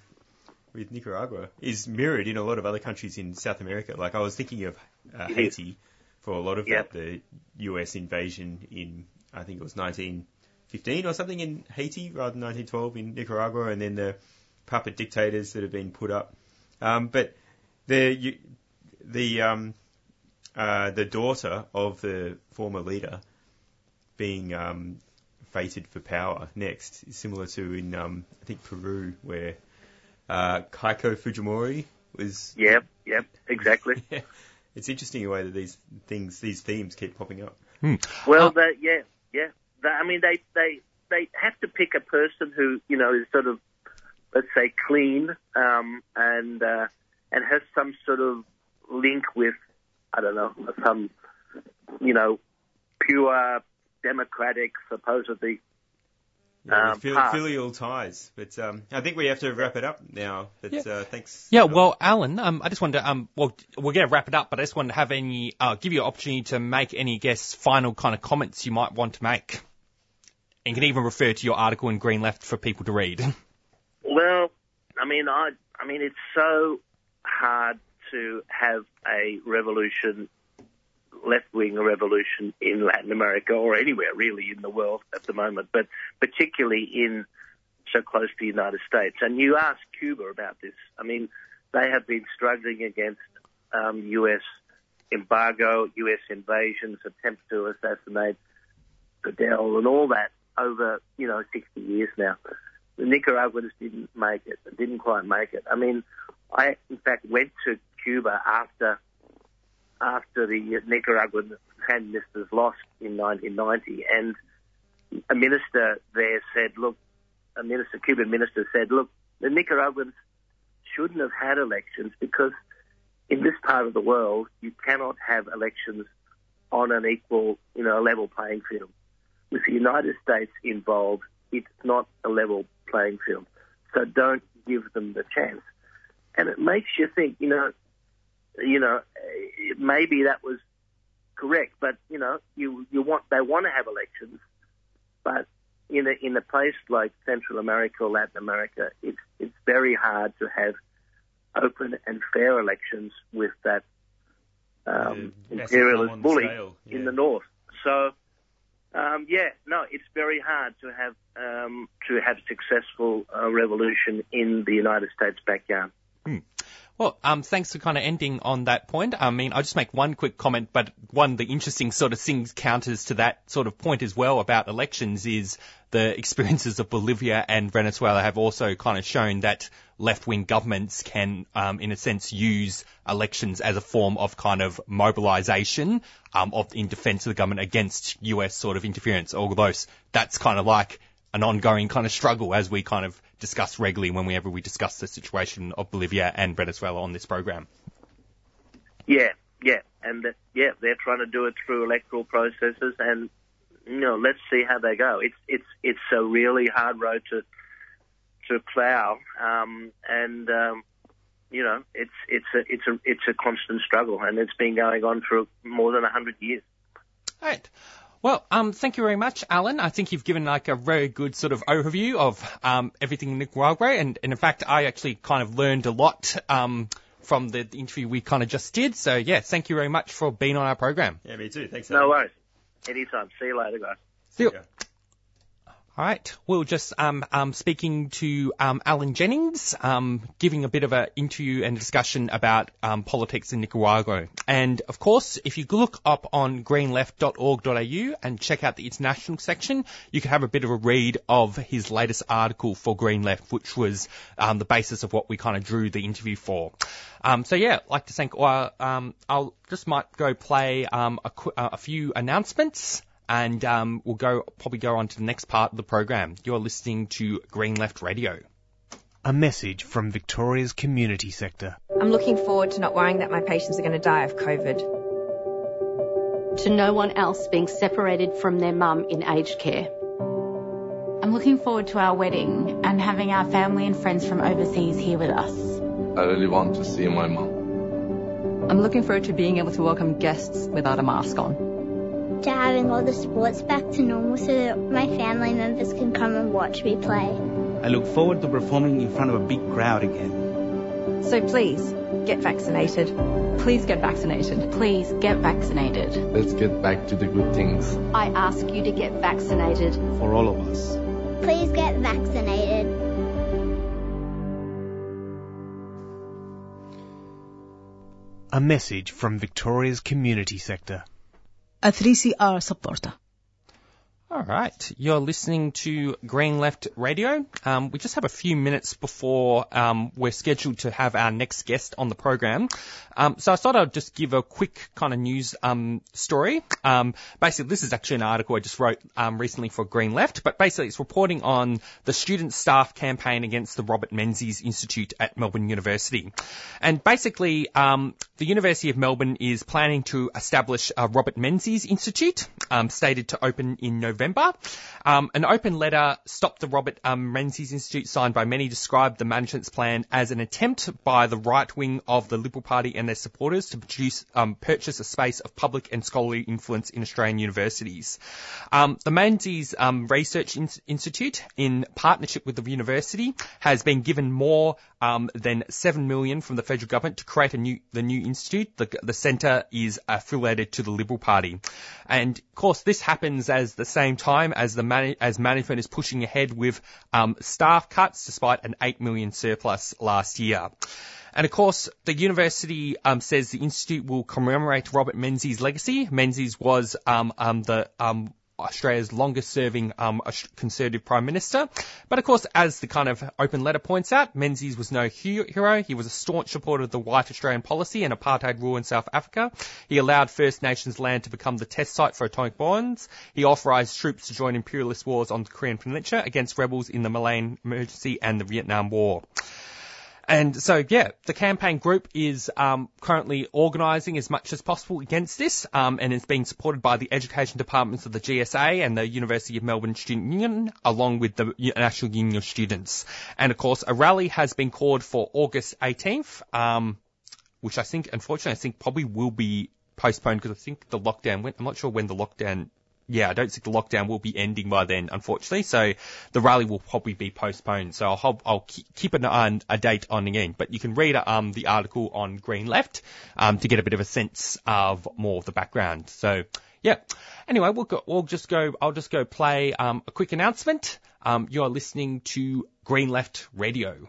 with Nicaragua is mirrored in a lot of other countries in South America. Like I was thinking of uh, Haiti for a lot of Yep. that, the U.S. invasion in I think it was 1915 or something in Haiti rather than 1912 in Nicaragua, and then the puppet dictators that have been put up. Um, but the you, the um, uh, the daughter of the former leader being um, fated for power next is similar to in um, I think Peru where uh, Keiko Fujimori was. Yep, yep, exactly. yeah. It's interesting the way that these things, these themes keep popping up. Well, Uh, they, yeah, yeah. They, I mean, they they they have to pick a person who you know is sort of let's say clean um, and uh, and has some sort of link with I don't know some you know pure democratic supposedly Yeah, Um, fil- filial ties. But um, I think we have to wrap it up now. But Yeah. uh, thanks. Yeah, well, Alan, um, I just wanted to, um, well, we're going to wrap it up, but I just wanted to have any, uh, give you an opportunity to make any guess final kind of comments you might want to make. And you can even refer to your article in Green Left for people to read. Well, I mean, I, I mean, it's so hard to have a revolution, left-wing revolution in Latin America or anywhere really in the world at the moment, but particularly in so close to the United States. And you ask Cuba about this. I mean, they have been struggling against um, U.S. embargo, U.S. invasions, attempts to assassinate Fidel, and all that over you know 60 years now the Nicaraguans didn't make it, didn't quite make it. I mean, I in fact went to Cuba after after the Nicaraguan Sandinistas lost in 1990, and a minister there said, "Look, a minister, Cuban minister said, look, the Nicaraguans shouldn't have had elections because in this part of the world you cannot have elections on an equal, you know, level playing field. With the United States involved, it's not a level playing field. So don't give them the chance. And it makes you think, you know, you know, maybe that was correct, but you know, you you want they want to have elections, but in a in a place like Central America or Latin America, it's it's very hard to have open and fair elections with that um, Yeah, imperialist bully scale, in the north. So, um, yeah, no, it's very hard to have um, to have successful uh, revolution in the United States backyard. Well, um, thanks for kind of ending on that point. I mean, I'll just make one quick comment, but one of the interesting sort of things counters to that sort of point as well about elections is the experiences of Bolivia and Venezuela have also kind of shown that left-wing governments can, um, in a sense, use elections as a form of kind of mobilization um, of in defense of the government against US sort of interference. Although that's kind of like an ongoing kind of struggle as we kind of discuss regularly whenever we discuss the situation of Bolivia and Venezuela on this program. Yeah, yeah, and uh, yeah, they're trying to do it through electoral processes, and you know, let's see how they go. It's it's it's a really hard road to to plough, um, and um, you know, it's it's a it's a it's a constant struggle, and it's been going on for more than a hundred years. All right. Well, um, thank you very much, Alan. I think you've given like a very good sort of overview of um, everything in Nicaragua, and, and in fact, I actually kind of learned a lot um, from the the, interview we kind of just did. So yeah, thank you very much for being on our program. Yeah, me too. Thanks. Alan. No worries. Anytime. See you later, guys. See you. Yeah. All right. We'll just um, um, speaking to um, Alan Jennings, um, giving a bit of an interview and discussion about um, politics in Nicaragua. And of course, if you look up on greenleft.org.au and check out the international section, you can have a bit of a read of his latest article for Green Left, which was um, the basis of what we kind of drew the interview for. Um, so yeah, like to thank. Uh, um, I'll just might go play a, qu- uh, a few announcements and um, we'll go probably go on to the next part of the program. You're listening to Green Left Radio. A message from Victoria's community sector. I'm looking forward to not worrying that my patients are going to die of COVID. to no one else being separated from their mum in aged care. I'm looking forward to our wedding and having our family and friends from overseas here with us. I really want to see my mum. I'm looking forward to being able to welcome guests without a mask on. To having all the sports back to normal so that my family members can come and watch me play. I look forward to performing in front of a big crowd again. So please, get vaccinated. Please get vaccinated. Please get vaccinated. Let's get back to the good things. I ask you to get vaccinated. For all of us. Please get vaccinated. A message from Victoria's community sector. A 3CR supporter. All right, you're listening to Green Left Radio. Um, we just have a few minutes before um, we're scheduled to have our next guest on the program. Um, so I thought I'd just give a quick kind of news um, story. Um, basically, this is actually an article I just wrote um, recently for Green Left, but basically it's reporting on the student staff campaign against the Robert Menzies Institute at Melbourne University. And basically, um, the University of Melbourne is planning to establish a Robert Menzies Institute, um, stated to open in November. Um, an open letter stopped the Robert Menzies Institute, signed by many, described the management's plan as an attempt by the right wing of the Liberal Party and their supporters to produce, um, purchase a space of public and scholarly influence in Australian universities. Um, the Menzies um, Research In- Institute, in partnership with the university, has been given more um, than seven million from the federal government to create a new the new institute. The, the centre is affiliated to the Liberal Party, and of course this happens as the same time as the man- as management is pushing ahead with um, staff cuts, despite an eight million surplus last year. And of course, the university um, says the institute will commemorate Robert Menzies' legacy. Menzies was um, um, the um, Australia's longest serving um, Conservative Prime Minister. But of course, as the kind of open letter points out, Menzies was no hero. He was a staunch supporter of the white Australian policy and apartheid rule in South Africa. He allowed First Nations land to become the test site for atomic bombs. He authorised troops to join imperialist wars on the Korean Peninsula against rebels in the Malayan Emergency and the Vietnam War. And so, yeah, the campaign group is um, currently organising as much as possible against this, um, and is being supported by the education departments of the GSA and the University of Melbourne Student Union, along with the National Union of Students. And of course, a rally has been called for August 18th, um, which I think, unfortunately, I think probably will be postponed because I think the lockdown went. I'm not sure when the lockdown yeah, I don't think the lockdown will be ending by then, unfortunately. So the rally will probably be postponed. So I'll, hope, I'll keep an eye a date on again. But you can read um, the article on Green Left um, to get a bit of a sense of more of the background. So yeah. Anyway, we'll go, we'll just go. I'll just go play um, a quick announcement. Um, you're listening to Green Left Radio.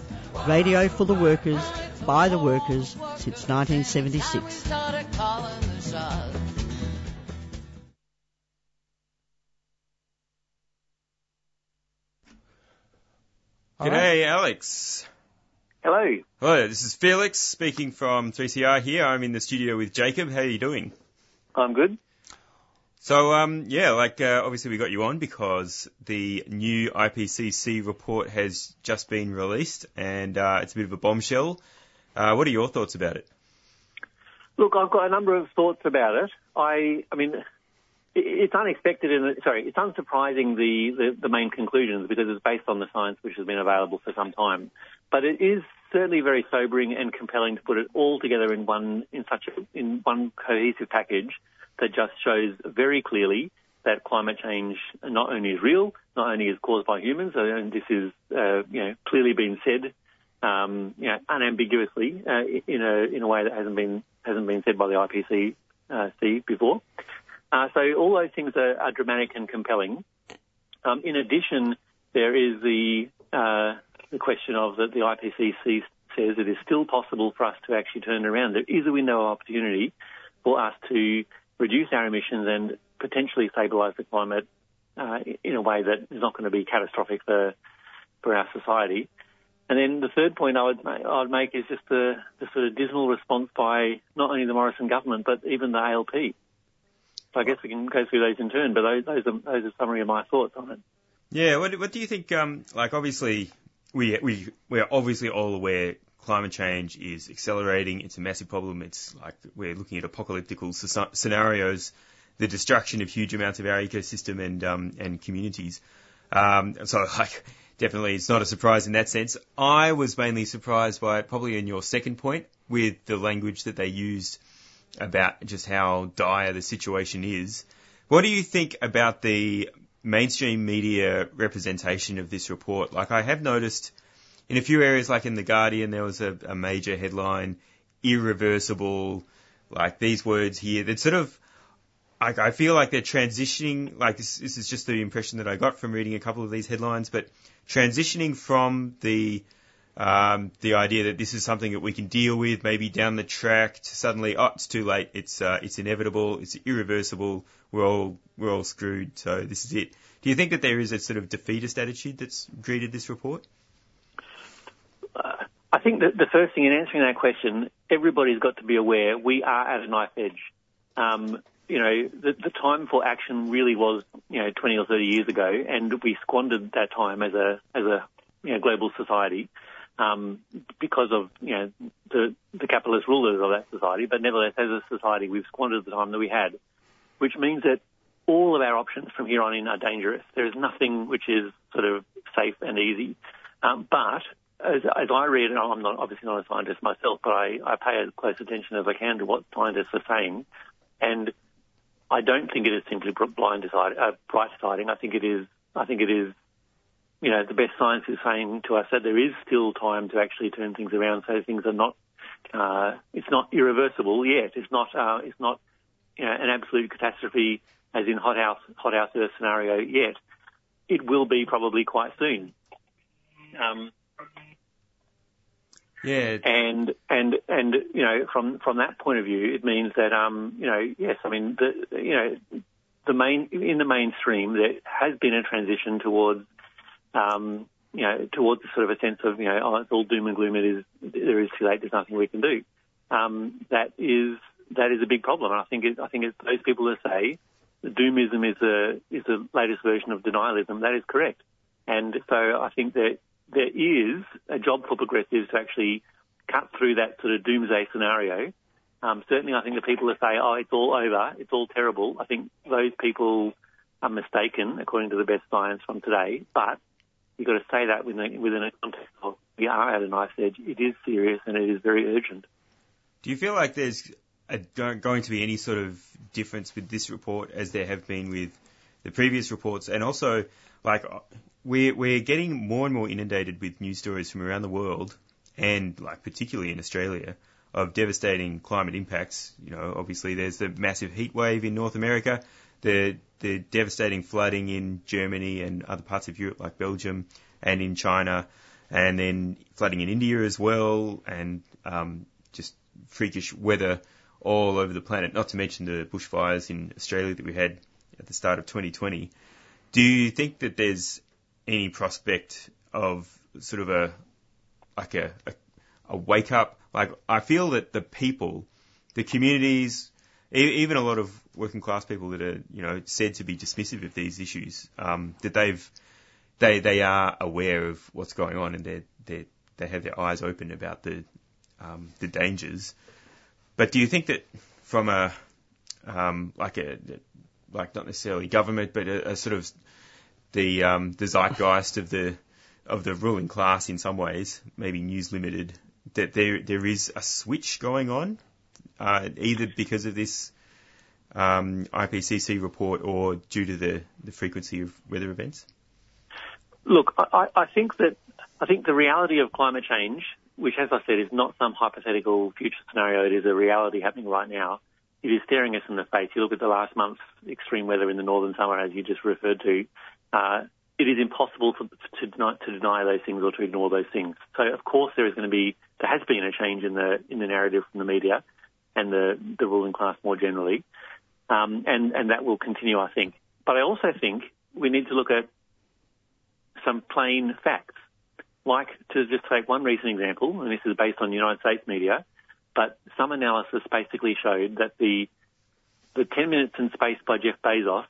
Radio for the workers, by the workers, since 1976. G'day, Alex. Hello. Hello, this is Felix speaking from 3CR here. I'm in the studio with Jacob. How are you doing? I'm good. So, um, yeah, like, uh, obviously we got you on because the new IPCC report has just been released and, uh, it's a bit of a bombshell. Uh, what are your thoughts about it? Look, I've got a number of thoughts about it. I, I mean, it's unexpected and, sorry, it's unsurprising the, the, the main conclusions because it's based on the science which has been available for some time. But it is certainly very sobering and compelling to put it all together in one, in such a, in one cohesive package that just shows very clearly that climate change not only is real, not only is caused by humans, and this is uh, you know clearly been said, um, you know, unambiguously uh, in a in a way that hasn't been hasn't been said by the IPCC uh, before. Uh, so all those things are, are dramatic and compelling. Um, in addition, there is the uh, the question of that the IPCC says it is still possible for us to actually turn around. There is a window of opportunity for us to reduce our emissions and potentially stabilise the climate uh, in a way that is not going to be catastrophic for for our society. And then the third point I would I would make is just the, the sort of dismal response by not only the Morrison government but even the ALP. So I guess we can go through those in turn, but those, those are those are a summary of my thoughts on it. Yeah, what, what do you think? Um, like obviously we we we're obviously all aware climate change is accelerating. It's a massive problem. It's like we're looking at apocalyptic scenarios, the destruction of huge amounts of our ecosystem and um, and communities. Um, so like definitely it's not a surprise in that sense. I was mainly surprised by probably in your second point with the language that they used about just how dire the situation is. What do you think about the mainstream media representation of this report? Like I have noticed in a few areas, like in the Guardian, there was a, a major headline, irreversible, like these words here. That sort of, I, I feel like they're transitioning. Like this, this is just the impression that I got from reading a couple of these headlines, but transitioning from the um, the idea that this is something that we can deal with maybe down the track suddenly, oh, it's too late. It's uh, it's inevitable. It's irreversible. We're all we're all screwed. So this is it. Do you think that there is a sort of defeatist attitude that's greeted this report? I think that the first thing in answering that question, everybody's got to be aware we are at a knife edge. Um, you know, the, the, time for action really was, you know, 20 or 30 years ago, and we squandered that time as a as a you know, global society um, because of you know the the capitalist rulers of that society. But nevertheless, as a society, we've squandered the time that we had, which means that all of our options from here on in are dangerous. There is nothing which is sort of safe and easy. Um, but as, as I read, and I'm not obviously not a scientist myself, but I, I pay as close attention as I can to what scientists are saying, and I don't think it is simply blind deciding, uh, bright deciding. I think it is. I think it is. You know, the best science is saying to us that there is still time to actually turn things around, so things are not. Uh, it's not irreversible yet. It's not. Uh, it's not. You know, an absolute catastrophe, as in hot house hot house Earth scenario yet it will be probably quite soon. Um, yeah. And and and you know from from that point of view, it means that um you know yes, I mean the you know the main in the mainstream there has been a transition towards um you know towards sort of a sense of you know oh it's all doom and gloom it is there is too late there's nothing we can do. Um that is that is a big problem. And I think it, I think it's those people that say doomism is a is the latest version of denialism. That is correct. And so I think that there is a job for progressives to actually cut through that sort of doomsday scenario. Um, certainly, I think the people that say, "Oh, it's all over, it's all terrible," I think those people are mistaken according to the best science from today. But you've got to say that within, within a context of we are at a knife's edge. It is serious and it is very urgent. Do you feel like there's a, going to be any sort of difference with this report as there have been with the previous reports, and also like we're we're getting more and more inundated with news stories from around the world, and like particularly in Australia, of devastating climate impacts. You know, obviously there's the massive heat wave in North America, the the devastating flooding in Germany and other parts of Europe like Belgium and in China, and then flooding in India as well, and um, just freakish weather all over the planet. Not to mention the bushfires in Australia that we had at the start of 2020. Do you think that there's any prospect of sort of a like a, a, a wake up. Like I feel that the people, the communities, even a lot of working class people that are you know said to be dismissive of these issues, um, that they've they they are aware of what's going on and they they they have their eyes open about the um, the dangers. But do you think that from a um, like a like not necessarily government, but a, a sort of the um, the zeitgeist of the of the ruling class in some ways, maybe News Limited, that there there is a switch going on, uh, either because of this um, IPCC report or due to the, the frequency of weather events? Look, I, I think that I think the reality of climate change, which, as I said, is not some hypothetical future scenario, it is a reality happening right now. It is staring us in the face. You look at the last month's extreme weather in the northern summer, as you just referred to uh, it is impossible for, to, deny, to deny those things or to ignore those things. So, of course, there is going to be, there has been a change in the in the narrative from the media and the the ruling class more generally, um, and and that will continue, I think. But I also think we need to look at some plain facts, like to just take one recent example, and this is based on United States media, but some analysis basically showed that the the 10 minutes in space by Jeff Bezos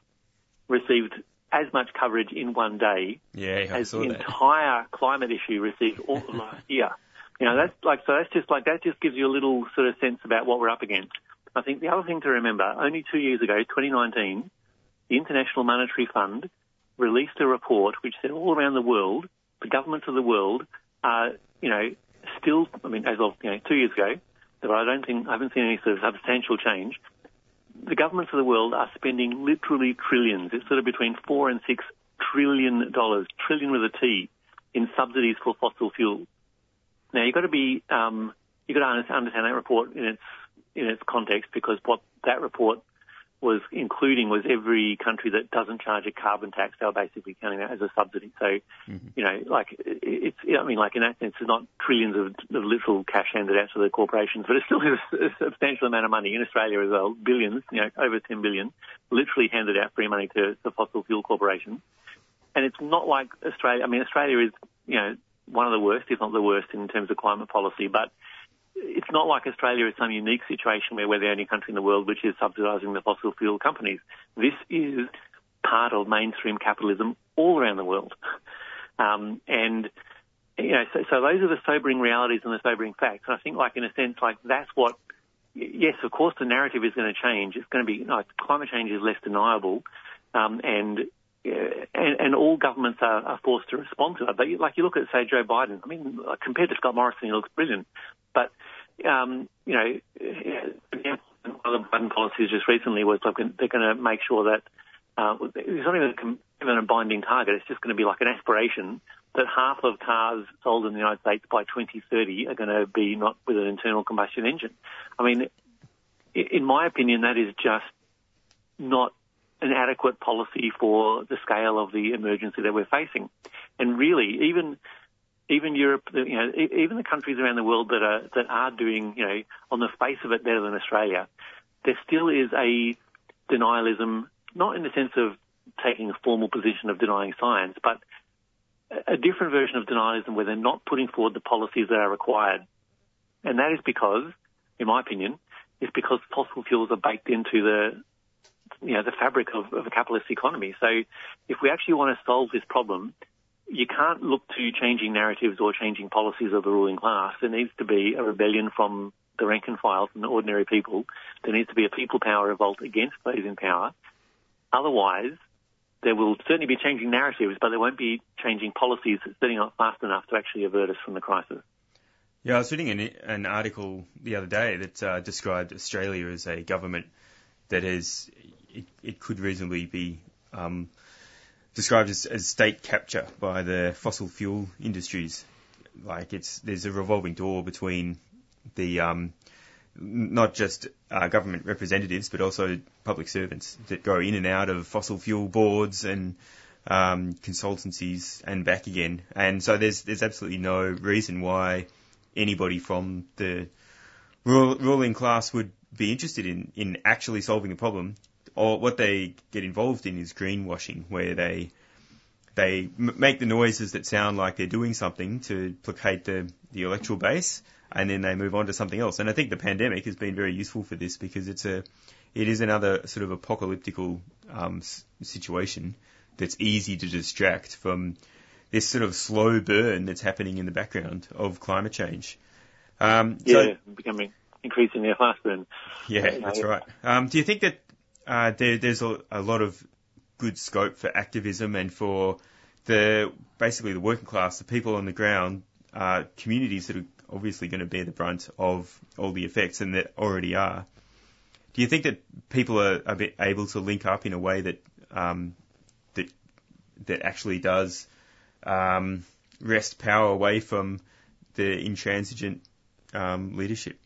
received as much coverage in one day yeah, as the that. entire climate issue received all last year. You know, that's like, so that's just like, that just gives you a little sort of sense about what we're up against. I think the other thing to remember, only two years ago, 2019, the International Monetary Fund released a report which said all around the world, the governments of the world are, you know, still, I mean, as of, you know, two years ago, but I don't think, I haven't seen any sort of substantial change, the governments of the world are spending literally trillions. It's sort of between four and six trillion dollars, trillion with a T, in subsidies for fossil fuels. Now you've got to be, um, you've got to understand that report in its in its context because what that report was including was every country that doesn't charge a carbon tax. They were basically counting that as a subsidy. So, mm-hmm. you know, like it's, I mean, like in that sense, it's not trillions of, of literal cash handed out to the corporations, but it still is a substantial amount of money in Australia as well. Billions, you know, over 10 billion, literally handed out free money to the fossil fuel corporations. And it's not like Australia. I mean, Australia is, you know, one of the worst, if not the worst, in terms of climate policy, but it's not like Australia is some unique situation where we're the only country in the world which is subsidising the fossil fuel companies. This is part of mainstream capitalism all around the world. Um, and, you know, so, so those are the sobering realities and the sobering facts. And I think, like, in a sense, like, that's what, yes, of course, the narrative is going to change. It's going to be, you know, climate change is less deniable. Um, and and, and, all governments are, are, forced to respond to it. But like you look at, say, Joe Biden. I mean, compared to Scott Morrison, he looks brilliant. But um, you know, one of the Biden policies just recently was like they're going to make sure that uh, it's not even a binding target. It's just going to be like an aspiration that half of cars sold in the United States by 2030 are going to be not with an internal combustion engine. I mean, in my opinion, that is just not an adequate policy for the scale of the emergency that we're facing. And really, even even Europe, you know, even the countries around the world that are that are doing, you know, on the face of it better than Australia, there still is a denialism, not in the sense of taking a formal position of denying science, but a different version of denialism where they're not putting forward the policies that are required. And that is because, in my opinion, it's because fossil fuels are baked into the you know, the fabric of, of a capitalist economy. So if we actually want to solve this problem, you can't look to changing narratives or changing policies of the ruling class. There needs to be a rebellion from the rank and file, from the ordinary people. There needs to be a people power revolt against those in power. Otherwise, there will certainly be changing narratives, but there won't be changing policies certainly not fast enough to actually avert us from the crisis. Yeah, I was reading an, an article the other day that uh, described Australia as a government that has it, it could reasonably be um, described as, as state capture by the fossil fuel industries. Like it's there's a revolving door between the um, not just uh, government representatives, but also public servants that go in and out of fossil fuel boards and um, consultancies and back again. And so there's there's absolutely no reason why anybody from the ruling class would be interested in, in actually solving the problem or what they get involved in is greenwashing, where they they m- make the noises that sound like they're doing something to placate the the electoral base, and then they move on to something else. And I think the pandemic has been very useful for this because it's a it is another sort of apocalyptical um, s- situation that's easy to distract from this sort of slow burn that's happening in the background of climate change. Um, yeah, so, becoming increasingly a fast burn. Yeah, that's right. Um, do you think that uh, there, there's a, a, lot of good scope for activism and for the basically the working class, the people on the ground, uh, communities that are obviously going to bear the brunt of all the effects and that already are. Do you think that people are, a bit able to link up in a way that um, that that actually does um, wrest power away from the intransigent um, leadership?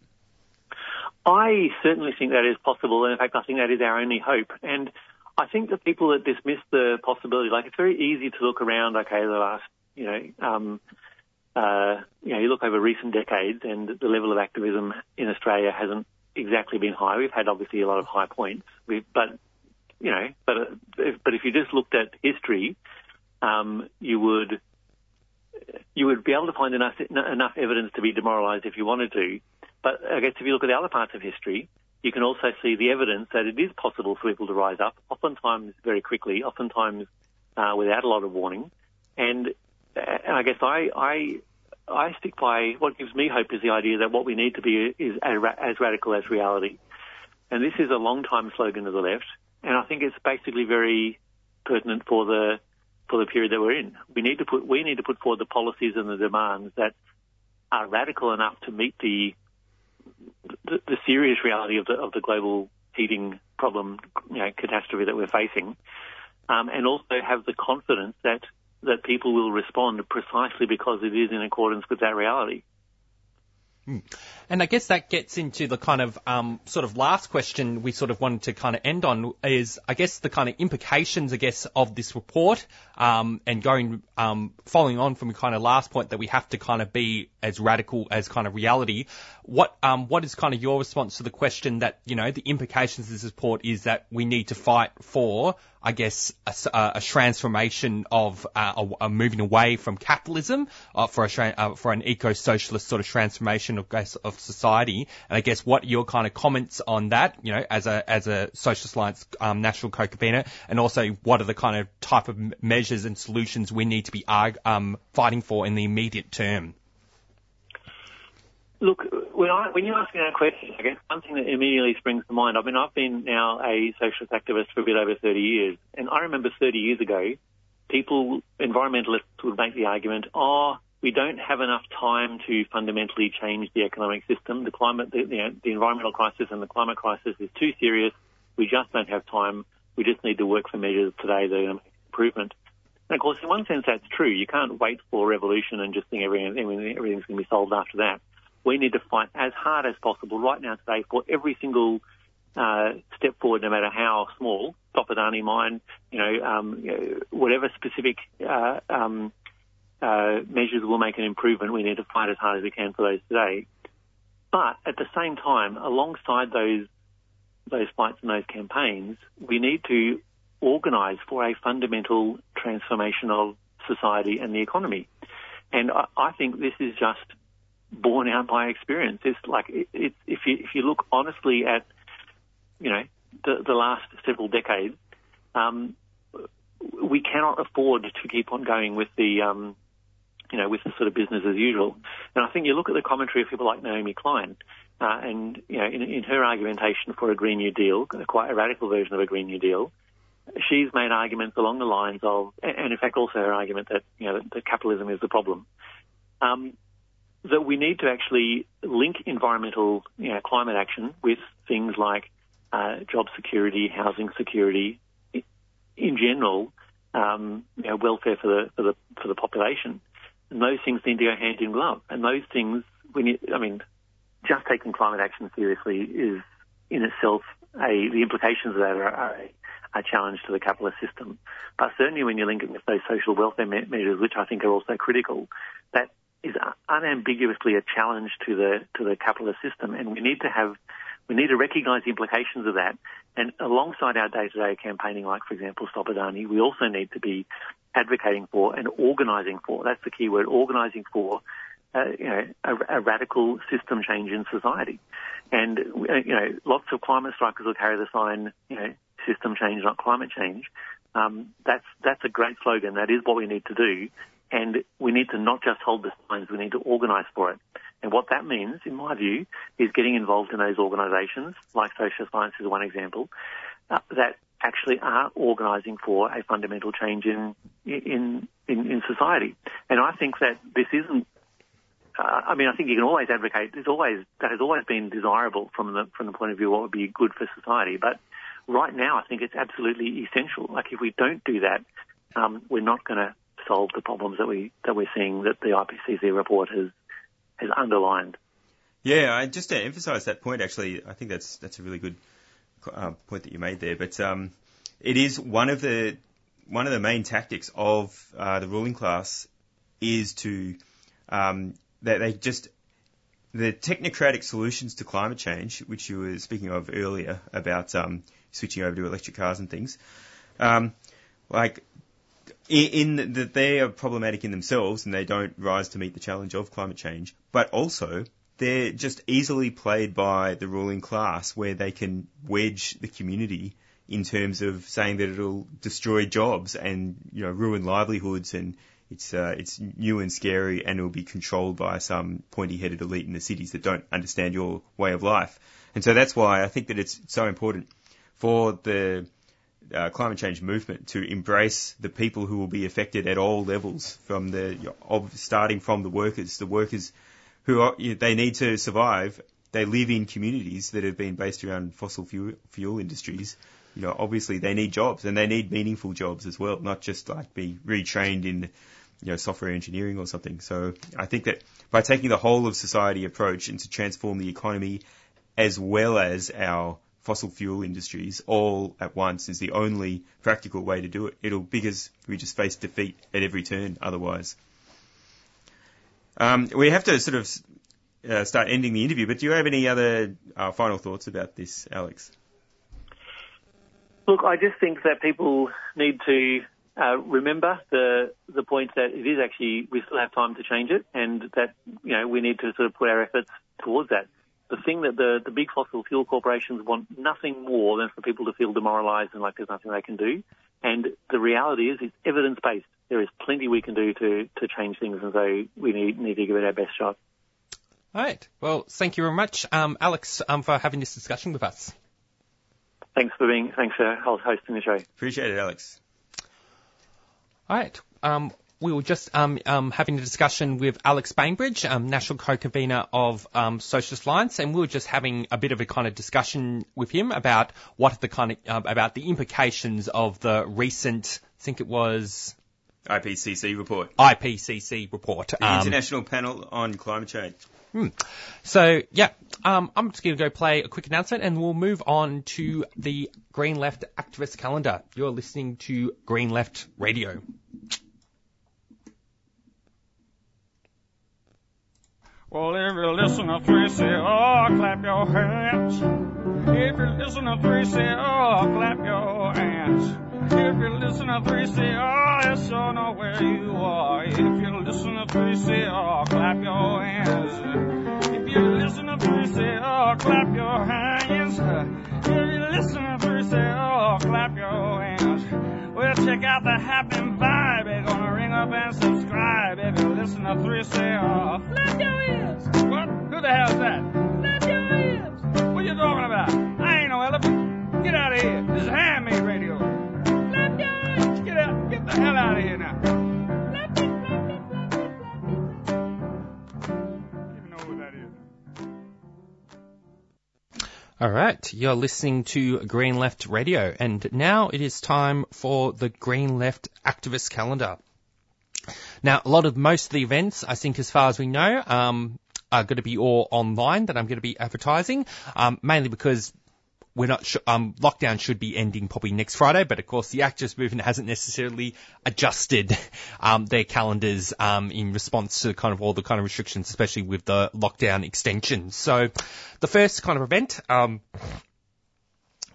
I certainly think that is possible, and in fact, I think that is our only hope. And I think the people that dismiss the possibility, like it's very easy to look around, okay, the last, you know, um, uh, you know, you look over recent decades, and the level of activism in Australia hasn't exactly been high. We've had obviously a lot of high points, we, but you know, but if, but if you just looked at history, um, you would you would be able to find enough enough evidence to be demoralised if you wanted to. But I guess if you look at the other parts of history, you can also see the evidence that it is possible for people to rise up, oftentimes very quickly, oftentimes uh, without a lot of warning. And, and I guess I, I, I stick by what gives me hope is the idea that what we need to be is as radical as reality. And this is a long time slogan of the left, and I think it's basically very pertinent for the for the period that we're in. We need to put we need to put forward the policies and the demands that are radical enough to meet the the, the serious reality of the of the global heating problem, you know, catastrophe that we're facing, um, and also have the confidence that that people will respond precisely because it is in accordance with that reality. Hmm. And I guess that gets into the kind of um, sort of last question we sort of wanted to kind of end on is I guess the kind of implications I guess of this report um, and going um, following on from the kind of last point that we have to kind of be as radical as kind of reality. What um, what is kind of your response to the question that you know the implications of this report is that we need to fight for I guess, a, a transformation of uh, a, a, moving away from capitalism uh, for a uh, for an eco-socialist sort of transformation of, of society. And I guess what your kind of comments on that, you know, as a as a Socialist Alliance um, national co-convener, and also what are the kind of type of measures and solutions we need to be um, fighting for in the immediate term. Look, when, I, when you ask me that question, I guess one thing that immediately springs to mind, I mean, I've been now a socialist activist for a bit over 30 years, and I remember 30 years ago, people, environmentalists would make the argument, oh, we don't have enough time to fundamentally change the economic system. The climate, the, the environmental crisis and the climate crisis is too serious. We just don't have time. We just need to work for measures today that are going to make improvement. And of course, in one sense, that's true. You can't wait for revolution and just think everything, everything's going to be solved after that we need to fight as hard as possible right now today for every single uh, step forward, no matter how small, Stop Adani mine, you know, um, whatever specific uh, um, uh, measures will make an improvement, we need to fight as hard as we can for those today. But at the same time, alongside those those fights and those campaigns, we need to organise for a fundamental transformation of society and the economy. And I, I think this is just borne out by experience. It's like it, it, if you if you look honestly at you know the, the last several decades, um, we cannot afford to keep on going with the um, you know with the sort of business as usual. And I think you look at the commentary of people like Naomi Klein. Uh, and you know, in, in her argumentation for a Green New Deal, quite a radical version of a Green New Deal, she's made arguments along the lines of, and in fact also her argument that, you know, that capitalism is the problem, um, that we need to actually link environmental, you know, climate action with things like uh, job security, housing security, in general, um, you know, welfare for the, for the for the population, and those things need to go hand in glove. And those things, we need, I mean, just taking climate action seriously is in itself a the implications of that are, a challenge to the capitalist system. But certainly when you link it with those social welfare me- measures, which I think are also critical, that is unambiguously a challenge to the to the capitalist system, and we need to have we need to recognise the implications of that. And alongside our day-to-day campaigning, like for example Stop Adani, we also need to be advocating for and organising for. That's the key word: organising for. Uh, you know, a, a, radical system change in society, and uh, you know, lots of climate strikers will carry the sign, you know, system change, not climate change. Um, that's that's a great slogan. That is what we need to do, and we need to not just hold the signs. We need to organise for it. And what that means, in my view, is getting involved in those organisations, like Socialist Alliance is one example, uh, that actually are organising for a fundamental change in, in in in society. And I think that this isn't. Uh, I mean, I think you can always advocate. There's always that has always been desirable from the from the point of view of what would be good for society, but right now, I think it's absolutely essential. Like if we don't do that, um, we're not going to solve the problems that we that we're seeing that the IPCC report has has underlined. Yeah, I, just to emphasise that point, actually, I think that's that's a really good uh, point that you made there. But um, it is one of the one of the main tactics of uh, the ruling class is to um, that they just the technocratic solutions to climate change, which you were speaking of earlier about um, switching over to electric cars and things. Um, like in, that they are problematic in themselves and they don't rise to meet the challenge of climate change, but also they're just easily played by the ruling class where they can wedge the community in terms of saying that it'll destroy jobs and you know ruin livelihoods and it's uh, it's new and scary and it will be controlled by some pointy-headed elite in the cities that don't understand your way of life. And so that's why I think that it's so important for the uh, climate change movement to embrace the people who will be affected at all levels, from the of starting from the workers, the workers who are, they need to survive. They live in communities that have been based around fossil fuel, fuel industries. You know, obviously they need jobs and they need meaningful jobs as well, not just like be retrained in, you know, software engineering or something. So I think that by taking the whole of society approach and to transform the economy as well as our fossil fuel industries all at once is the only practical way to do it. It'll because we just face defeat at every turn otherwise. Um, we have to sort of uh, start ending the interview, but do you have any other uh, final thoughts about this, Alex? Look, I just think that people need to uh, remember the the point that it is actually we still have time to change it, and that you know we need to sort of put our efforts towards that the thing that the, the big fossil fuel corporations want nothing more than for people to feel demoralised and like there's nothing they can do. And the reality is, it's evidence based. There is plenty we can do to, to change things, and so we need, need to give it our best shot. All right. Well, thank you very much, um, Alex, um, for having this discussion with us. Thanks for being, thanks for hosting the show. Appreciate it, Alex. All right. Um, we were just um, um, having a discussion with Alex Bainbridge, um, national co-convener of um, Socialist Alliance, and we were just having a bit of a kind of discussion with him about what the kind of uh, about the implications of the recent, I think it was IPCC report. IPCC report. The Um, International Panel on Climate Change. Hmm. So yeah, um, I'm just going to go play a quick announcement, and we'll move on to the Green Left activist calendar. You're listening to Green Left Radio. Well, if you listen to 3CR, clap your hands. If you listen to 3CR, clap your hands. If you listen to 3CR, let sure know where you are. If you listen to 3CR, clap your hands. If you listen to 3CR, clap your hands. If you listen to 3CR, clap your hands. Well, check out the happening vibe. They're gonna ring up and subscribe if you listen to 3CR. Clap your hands. What? Who the hell's that? Clap your hands. What you talking about? I ain't no elephant. Get out of here. This is handmade radio. Clap your hands. Get out. Get the hell out of here now. Clap it, clap it, clap it, clap it. You know who that is. All right, you're listening to Green Left Radio, and now it is time for the Green Left activist calendar. Now, a lot of most of the events, I think, as far as we know, um, are going to be all online that I'm going to be advertising, um, mainly because we're not sure, um, lockdown should be ending probably next Friday, but of course the activist movement hasn't necessarily adjusted, um, their calendars, um, in response to kind of all the kind of restrictions, especially with the lockdown extension. So the first kind of event, um,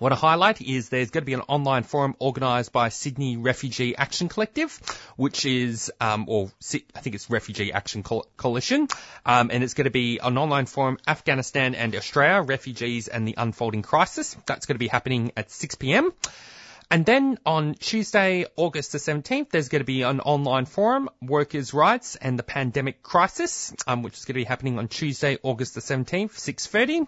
what I highlight is there's going to be an online forum organised by Sydney Refugee Action Collective, which is, um, or I think it's Refugee Action Coalition, um, and it's going to be an online forum, Afghanistan and Australia, Refugees and the Unfolding Crisis. That's going to be happening at 6pm. And then on Tuesday, August the 17th, there's going to be an online forum, Workers' Rights and the Pandemic Crisis, um, which is going to be happening on Tuesday, August the 17th, 6.30.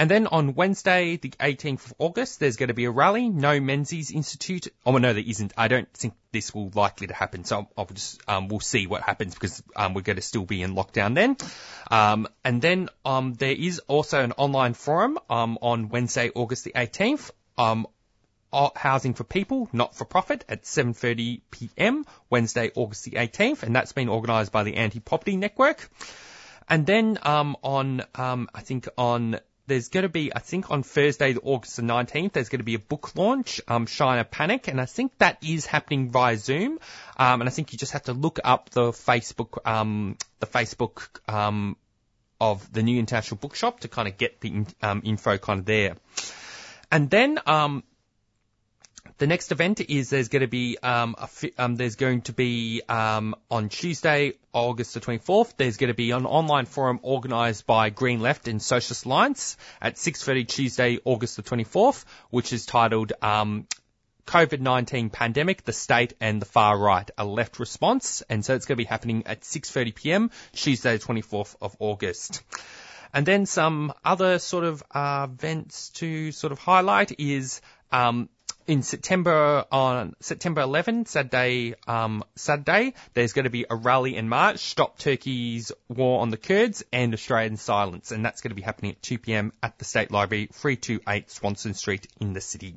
And then on Wednesday, the 18th of August, there's going to be a rally, No Menzies Institute. Oh, no, there isn't. I don't think this will likely to happen. So I'll just, um, we'll see what happens because, um, we're going to still be in lockdown then. Um, and then, um, there is also an online forum, um, on Wednesday, August the 18th, um, Housing for People, not for profit, at 7:30 p.m. Wednesday, August the 18th, and that's been organised by the Anti-Poverty Network. And then um, on, um, I think on there's going to be, I think on Thursday, August the 19th, there's going to be a book launch, um, China Panic, and I think that is happening via Zoom. Um, and I think you just have to look up the Facebook, um, the Facebook, um, of the New International Bookshop to kind of get the um, info kind of there. And then, um, the next event is there's going to be um, fi- um, there's going to be um, on Tuesday, August the 24th. There's going to be an online forum organised by Green Left and Socialist Alliance at 6:30 Tuesday, August the 24th, which is titled um, COVID-19 Pandemic: The State and the Far Right: A Left Response. And so it's going to be happening at 6:30 p.m. Tuesday, the 24th of August. And then some other sort of uh, events to sort of highlight is um, in September on September 11, Saturday, um, Saturday, there's going to be a rally in March, Stop Turkey's War on the Kurds and Australian Silence, and that's going to be happening at 2 p.m. at the State Library, 328 Swanston Street in the city.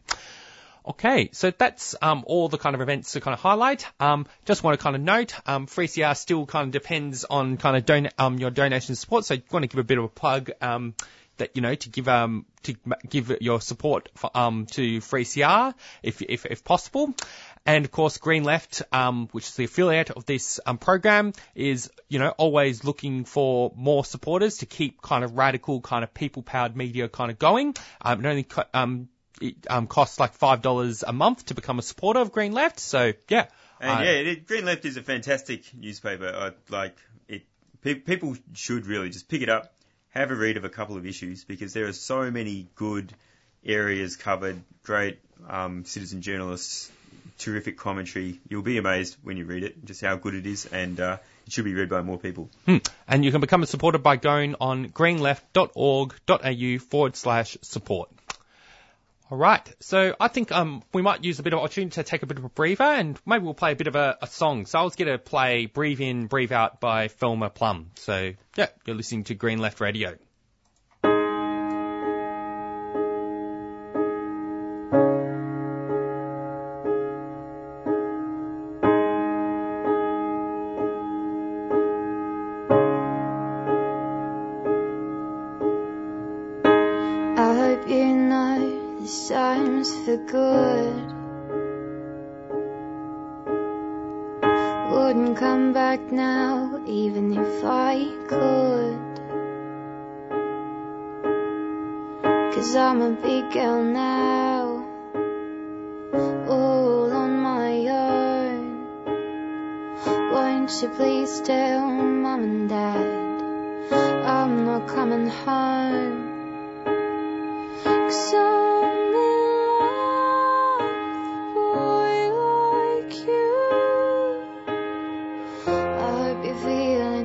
Okay, so that's um, all the kind of events to kind of highlight. Um, just want to kind of note, um, 3CR still kind of depends on kind of don- um, your donation support, so you want to give a bit of a plug. Um, that you know to give um to give your support for, um to 3CR if if if possible. And of course, Green Left, um, which is the affiliate of this um, program, is you know always looking for more supporters to keep kind of radical, kind of people-powered media kind of going. Um, it only co- um, it um, costs like five dollars a month to become a supporter of Green Left. So yeah, And uh, yeah, it, Green Left is a fantastic newspaper. I, like it, pe- people should really just pick it up, have a read of a couple of issues because there are so many good areas covered. Great um, citizen journalists, terrific commentary. You'll be amazed when you read it, just how good it is, and uh, it should be read by more people. Hmm. And you can become a supporter by going on greenleft.org.au forward slash support. All right. So I think um, we might use a bit of opportunity to take a bit of a breather and maybe we'll play a bit of a, a song. So I was going to play Breathe In, Breathe Out by Thelma Plum. So yeah, you're listening to Green Left Radio.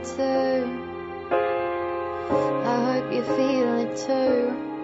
answer. I hope you feel it too.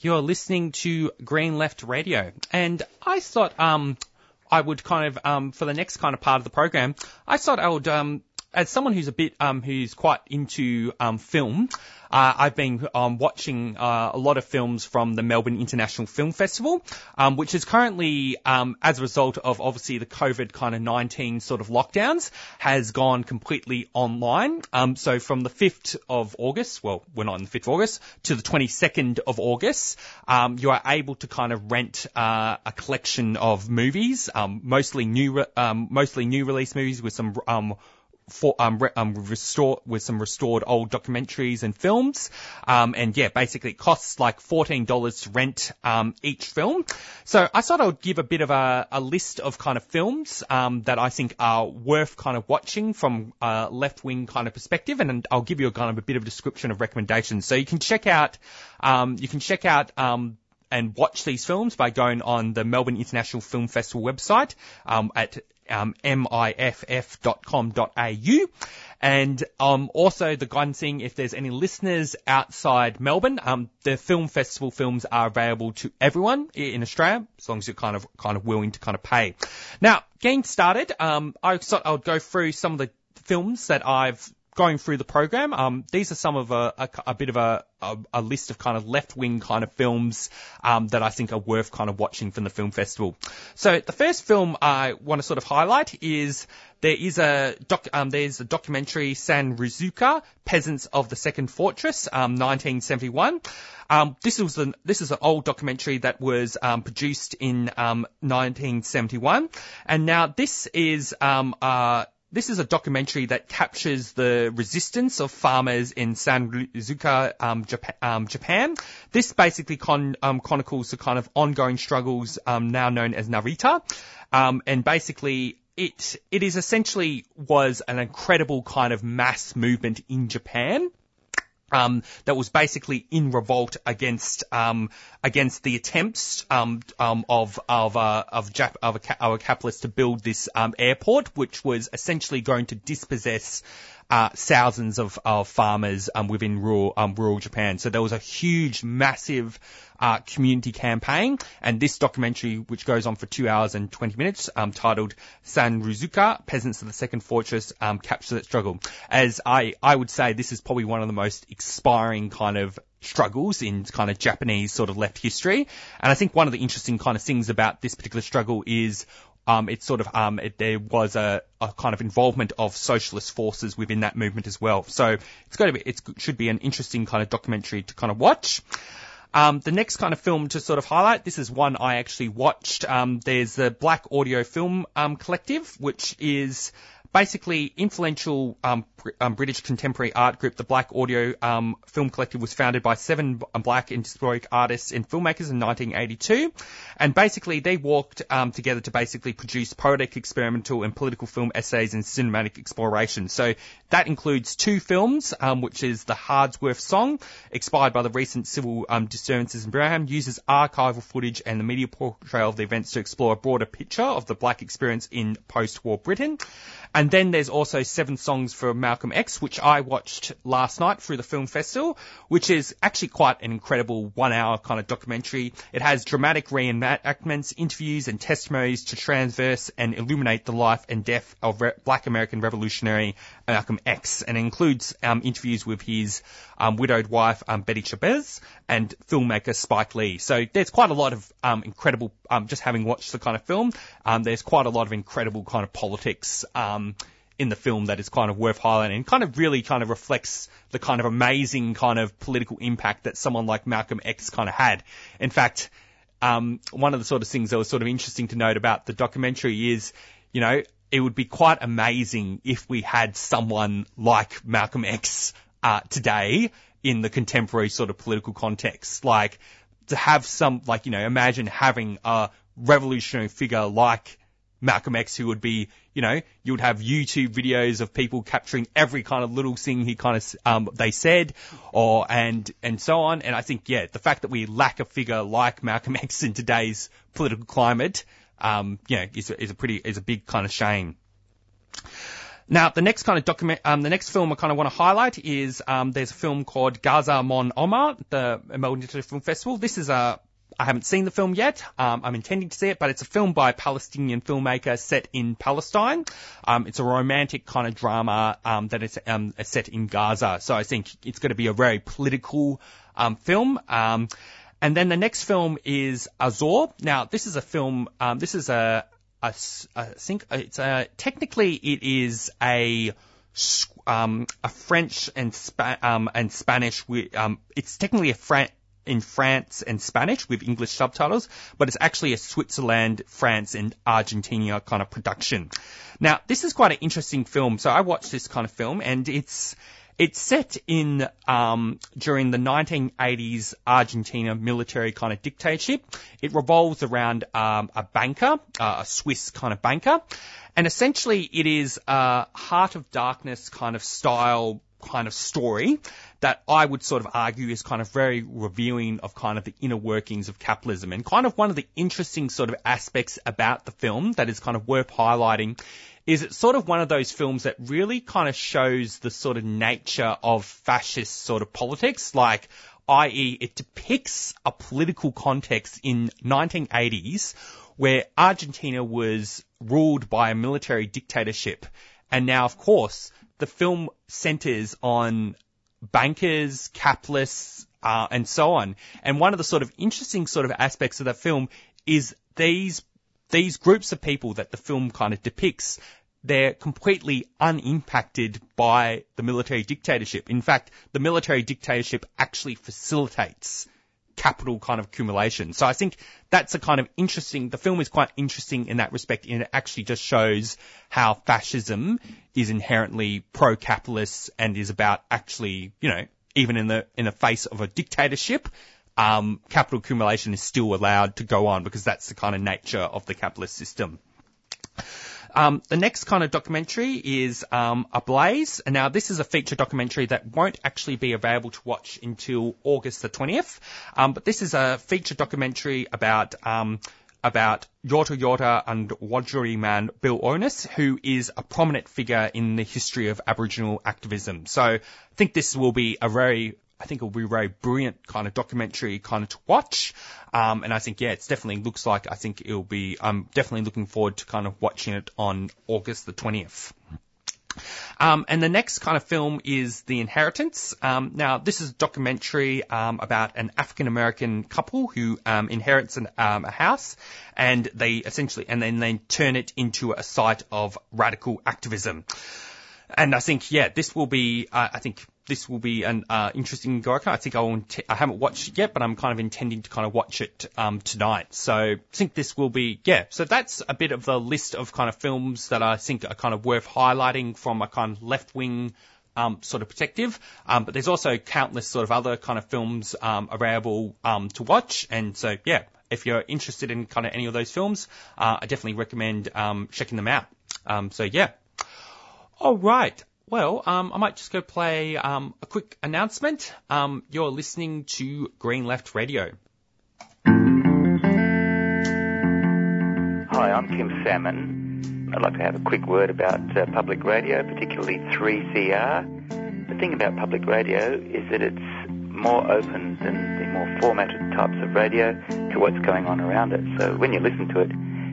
You're listening to Green Left Radio, and I thought um, I would kind of um, for the next kind of part of the program, I thought I would um, as someone who's a bit, um, who's quite into, um, film, uh, I've been um, watching uh, a lot of films from the Melbourne International Film Festival, um, which is currently, um, as a result of obviously the COVID kind of 19 sort of lockdowns, has gone completely online. Um, so from the 5th of August, well, we're not on the 5th of August, to the 22nd of August, um, you are able to kind of rent uh, a collection of movies, um, mostly new, re- um, mostly new release movies with some um, for, um, re- um, restore, with some restored old documentaries and films. Um, and yeah, basically it costs like $14 to rent, um, each film. So I thought I would give a bit of a, a list of kind of films, um, that I think are worth kind of watching from a left wing kind of perspective. And I'll give you a kind of a bit of a description of recommendations. So you can check out, um, you can check out, um, and watch these films by going on the Melbourne International Film Festival website um, at um, miff.com.au. And um, also the guidance thing, if there's any listeners outside Melbourne, um, the film festival films are available to everyone in Australia, as long as you're kind of kind of willing to kind of pay. Now, getting started, um, I thought I would go through some of the films that I've going through the program. Um, these are some of a, a, a bit of a, a, a, list of kind of left wing kind of films um, that I think are worth kind of watching from the film festival. So the first film I want to sort of highlight is there is a doc, um, there's a documentary Sanrizuka, Peasants of the Second Fortress, um, 1971. Um, this was an, this is an old documentary that was um, produced in um, 1971, and now this is um, uh, this is a documentary that captures the resistance of farmers in Sanrizuka, um, Japan, um, Japan. This basically con, um, chronicles the kind of ongoing struggles um, now known as Narita, um, and basically it it is essentially was an incredible kind of mass movement in Japan um, that was basically in revolt against um, against the attempts um, um of of uh, of, Jap- of a, of a capitalist to build this um, airport, which was essentially going to dispossess uh, thousands of, of farmers um, within rural um, rural Japan. So there was a huge, massive uh, community campaign, and this documentary, which goes on for two hours and 20 minutes, um, titled Sanrizuka, Peasants of the Second Fortress, um, captures that struggle. As I, I would say, this is probably one of the most inspiring kind of struggles in kind of Japanese sort of left history. And I think one of the interesting kind of things about this particular struggle is um, it's sort of um, it, there was a, a, kind of involvement of socialist forces within that movement as well. So it's going to be it should be an interesting kind of documentary to kind of watch. Um, the next kind of film to sort of highlight, this is one I actually watched. Um, there's the Black Audio Film um, Collective, which is basically influential um, um, British contemporary art group, the Black Audio um, Film Collective, was founded by seven black and historic artists and filmmakers in 1982, and basically they walked um, together to basically produce poetic, experimental, and political film essays and cinematic exploration. So that includes two films, um, which is the Handsworth Song, expired by the recent civil um, disturbances in Birmingham, uses archival footage and the media portrayal of the events to explore a broader picture of the black experience in post-war Britain. And then there's also seven songs for Malcolm X, which I watched last night through the film festival, which is actually quite an incredible one hour kind of documentary. It has dramatic reenactments, interviews and testimonies to transverse and illuminate the life and death of re- black American revolutionary Malcolm X and includes um, interviews with his um, widowed wife um, Betty Shabazz and filmmaker Spike Lee. So there's quite a lot of um, incredible, um, just having watched the kind of film, um, there's quite a lot of incredible kind of politics um, in the film that is kind of worth highlighting and kind of really kind of reflects the kind of amazing kind of political impact that someone like Malcolm X kind of had. In fact, um, one of the sort of things that was sort of interesting to note about the documentary is, you know, it would be quite amazing if we had someone like Malcolm X uh, today in the contemporary sort of political context. Like to have some, like, you know, imagine having a revolutionary figure like Malcolm X who would be, you know, you would have YouTube videos of people capturing every kind of little thing he kind of, um, they said or, and, and so on. And I think, yeah, the fact that we lack a figure like Malcolm X in today's political climate, um, you know, is a, is a pretty, is a big kind of shame. Now, the next kind of document, um, the next film I kind of want to highlight is um, there's a film called Gaza Mon Amour, the Melbourne International Film Festival. This is a I haven't seen the film yet. Um, I'm intending to see it, but it's a film by a Palestinian filmmaker set in Palestine. Um, it's a romantic kind of drama um, that is um, set in Gaza. So I think it's going to be a very political um, film. And then the next film is Azor. Now, this is a film. Um, this is a, a, I think it's a technically it is a um, a French and Spa- um, and Spanish. Um, it's technically a French, in France and Spanish with English subtitles, but it's actually a Switzerland, France, and Argentina kind of production. Now, this is quite an interesting film. So I watched this kind of film, and it's it's set in um, during the 1980s Argentina military kind of dictatorship. It revolves around um, a banker, uh, a Swiss kind of banker, and essentially it is a Heart of Darkness kind of style kind of story that I would sort of argue is kind of very revealing of kind of the inner workings of capitalism and kind of one of the interesting sort of aspects about the film that is kind of worth highlighting is it's sort of one of those films that really kind of shows the sort of nature of fascist sort of politics, like i.e. it depicts a political context in 1980s where Argentina was ruled by a military dictatorship. And now, of course, the film centers on bankers, capitalists, uh, and so on. And one of the sort of interesting sort of aspects of that film is these these groups of people that the film kind of depicts they're completely unimpacted by the military dictatorship. In fact, the military dictatorship actually facilitates capital kind of accumulation. So I think that's a kind of interesting, the film is quite interesting in that respect and it actually just shows how fascism is inherently pro-capitalist and is about actually, you know, even in the, in the face of a dictatorship, um, capital accumulation is still allowed to go on because that's the kind of nature of the capitalist system. Um, the next kind of documentary is um, Ablaze. And now this is a feature documentary that won't actually be available to watch until August the 20th. Um, but this is a feature documentary about um, about Yorta Yorta and Wiradjuri man Bill Onus, who is a prominent figure in the history of Aboriginal activism. So I think this will be a very I think it'll be a very brilliant kind of documentary kind of to watch. Um, and I think, yeah, it's definitely looks like I think it'll be, I'm definitely looking forward to kind of watching it on August the 20th. Um, and the next kind of film is The Inheritance. Um, now, this is a documentary um, about an African American couple who um, inherits an, um, a house, and they essentially, and then they turn it into a site of radical activism. And I think, yeah, this will be, uh, I think this will be an uh, interesting Gorica. I think I, will I haven't watched it yet, but I'm kind of intending to kind of watch it um, tonight. So I think this will be yeah. So that's a bit of the list of kind of films that I think are kind of worth highlighting from a kind of left wing. Um, sort of perspective, um, but there's also countless sort of other kind of films um, available um, to watch, and so yeah, if you're interested in kind of any of those films, uh, I definitely recommend um, checking them out. Um, so yeah. All right. Well, um, I might just go play um, a quick announcement. Um, you're listening to Green Left Radio. Hi, I'm Kim Salmon. I'd like to have a quick word about uh, public radio, particularly 3CR. The thing about public radio is that it's more open than the more formatted types of radio to what's going on around it. So when you listen to it,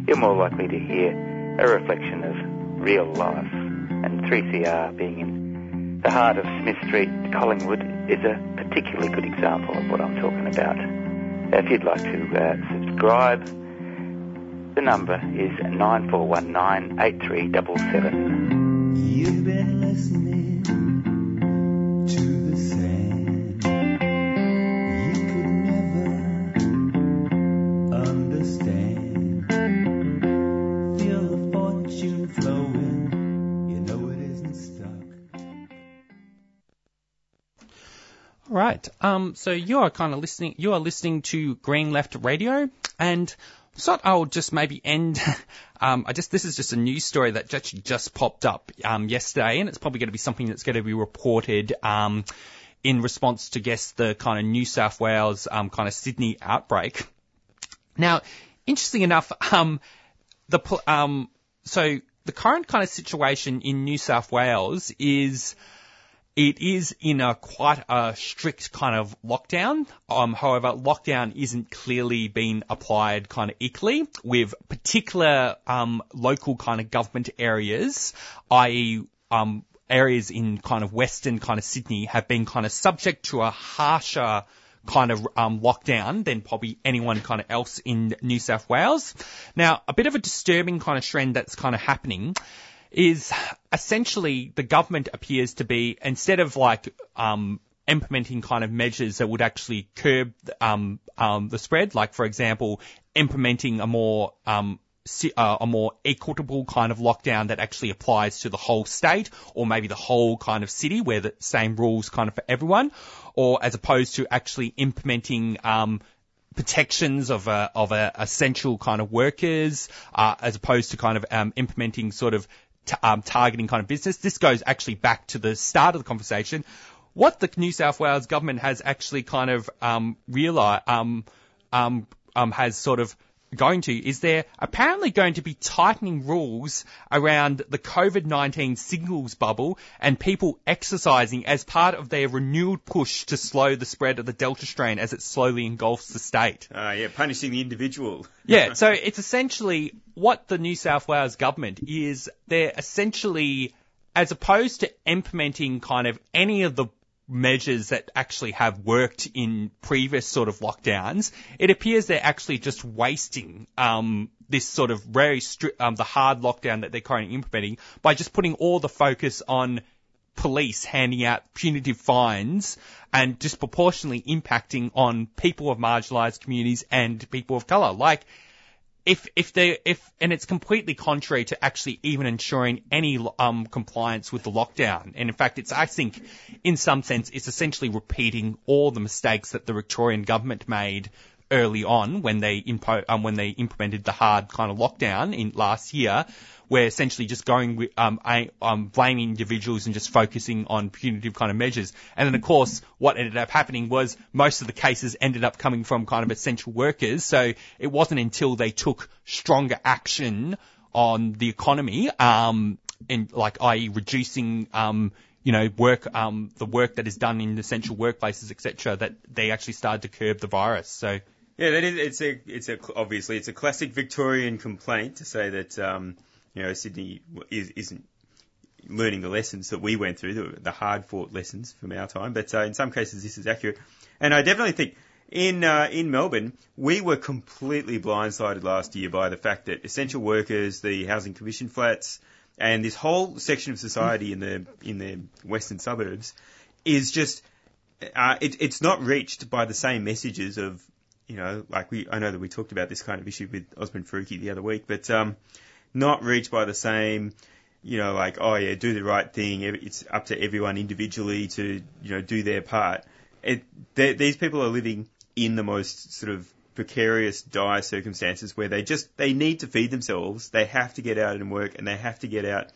you're more likely to hear a reflection of real life and 3CR being in the heart of Smith Street, Collingwood, is a particularly good example of what I'm talking about. If you'd like to uh, subscribe, the number is 9419 8377. Right. Um, so you are kind of listening. You are listening to Green Left Radio, and thought I'll just maybe end. Um, I just this is just a news story that actually just popped up um, yesterday, and it's probably going to be something that's going to be reported um, in response to guess the kind of New South Wales um, kind of Sydney outbreak. Now, interesting enough, um, the um, so the current kind of situation in New South Wales is it is in a quite a strict kind of lockdown. Um, however, lockdown isn't clearly being applied kind of equally with particular um, local kind of government areas, i.e., um, areas in kind of western kind of Sydney have been kind of subject to a harsher kind of um, lockdown than probably anyone kind of else in New South Wales. Now, a bit of a disturbing kind of trend that's kind of happening is essentially the government appears to be instead of like um, implementing kind of measures that would actually curb um, um, the spread, like for example, implementing a more um, uh, a more equitable kind of lockdown that actually applies to the whole state or maybe the whole kind of city where the same rules kind of for everyone, or as opposed to actually implementing um, protections of a, of a essential kind of workers, uh, as opposed to kind of um, implementing sort of t- um, targeting kind of business. This goes actually back to the start of the conversation. What the New South Wales government has actually kind of um, realised um, um, um, has sort of going to is they're apparently going to be tightening rules around the COVID-19 singles bubble and people exercising as part of their renewed push to slow the spread of the Delta strain as it slowly engulfs the state. Uh, yeah, punishing the individual. Yeah, so it's essentially what the New South Wales government is they're essentially, as opposed to implementing kind of any of the measures that actually have worked in previous sort of lockdowns, it appears they're actually just wasting um, this sort of very stri- um, the hard lockdown that they're currently implementing by just putting all the focus on police handing out punitive fines and disproportionately impacting on people of marginalised communities and people of colour. Like, if if they if and it's completely contrary to actually even ensuring any um compliance with the lockdown. And in fact, it's I think in some sense it's essentially repeating all the mistakes that the Victorian government made early on when they impo- um, when they implemented the hard kind of lockdown in last year, where essentially just going um, I, um, blaming individuals and just focusing on punitive kind of measures. And then of course what ended up happening was most of the cases ended up coming from kind of essential workers. So it wasn't until they took stronger action on the economy, um, in like i.e. reducing um, you know, work, um, the work that is done in essential workplaces, etc., that they actually started to curb the virus. So, Yeah, that is, it's a, it's a, obviously it's a classic Victorian complaint to say that, um, you know, Sydney is, isn't learning the lessons that we went through, the, the hard fought lessons from our time. But uh, in some cases, this is accurate. And I definitely think in uh, in Melbourne, we were completely blindsided last year by the fact that essential workers, the housing commission flats, and this whole section of society in the in the western suburbs is just uh, it, it's not reached by the same messages of you know like we I know that we talked about this kind of issue with Osman Faruqi the other week, but um, not reached by the same you know like oh yeah do the right thing it's up to everyone individually to you know do their part. It, these people are living in the most sort of precarious, dire circumstances where they just they need to feed themselves. They have to get out and work, and they have to get out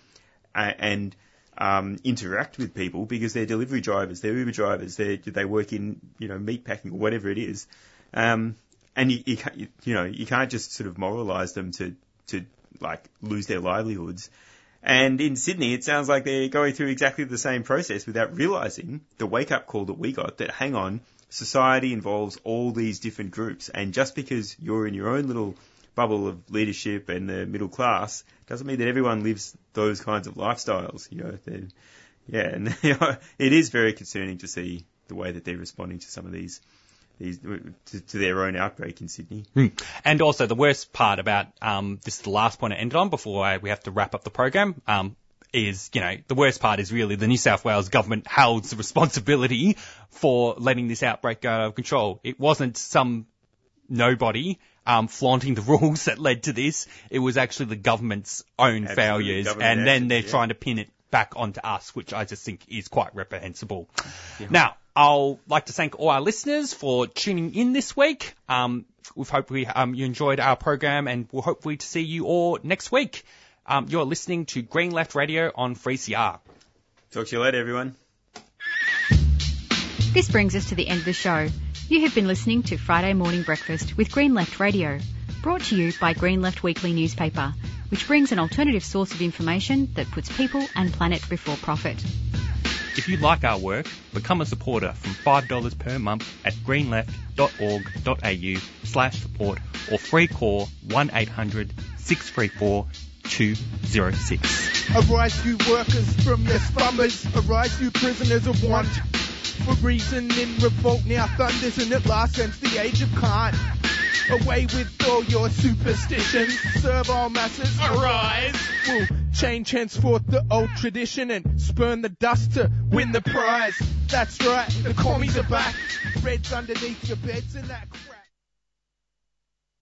uh, and um, interact with people because they're delivery drivers, they're Uber drivers, they they work in you know meat packing or whatever it is. Um, and you, you, can't, you, know you can't just sort of moralise them to to like lose their livelihoods. And in Sydney, it sounds like they're going through exactly the same process without realising the wake up call that we got that hang on, society involves all these different groups, and just because you're in your own little bubble of leadership and the middle class doesn't mean that everyone lives those kinds of lifestyles. You know, yeah, and it is very concerning to see the way that they're responding to some of these. These, to, to their own outbreak in Sydney. Hmm. And also the worst part about um, this is the last point I ended on before I, we have to wrap up the program. Um, is you know the worst part is really the New South Wales government holds the responsibility for letting this outbreak go out of control. It wasn't some nobody um, flaunting the rules that led to this. It was actually the government's own Absolutely, failures, government and then they're yeah. trying to pin it back onto us, which I just think is quite reprehensible. Now, I'll like to thank all our listeners for tuning in this week. Um, we've hopefully um, you enjoyed our program, and we'll hopefully to see you all next week. Um, you're listening to Green Left Radio on 3CR. Talk to you later, everyone. This brings us to the end of the show. You have been listening to Friday Morning Breakfast with Green Left Radio, brought to you by Green Left Weekly newspaper, which brings an alternative source of information that puts people and planet before profit. If you like our work, become a supporter from $5 per month at greenleft.org.au slash support or free call 1800 634 206. Arise, you workers from their slumbers. Arise, you prisoners of want. For reason in revolt now thunders, and at last since the age of cant. Away with all your superstitions. Serve all masses. Arise. We'll change henceforth the old tradition and spurn the dust to win the prize. That's right, the commies are back. Reds underneath your beds and that crap.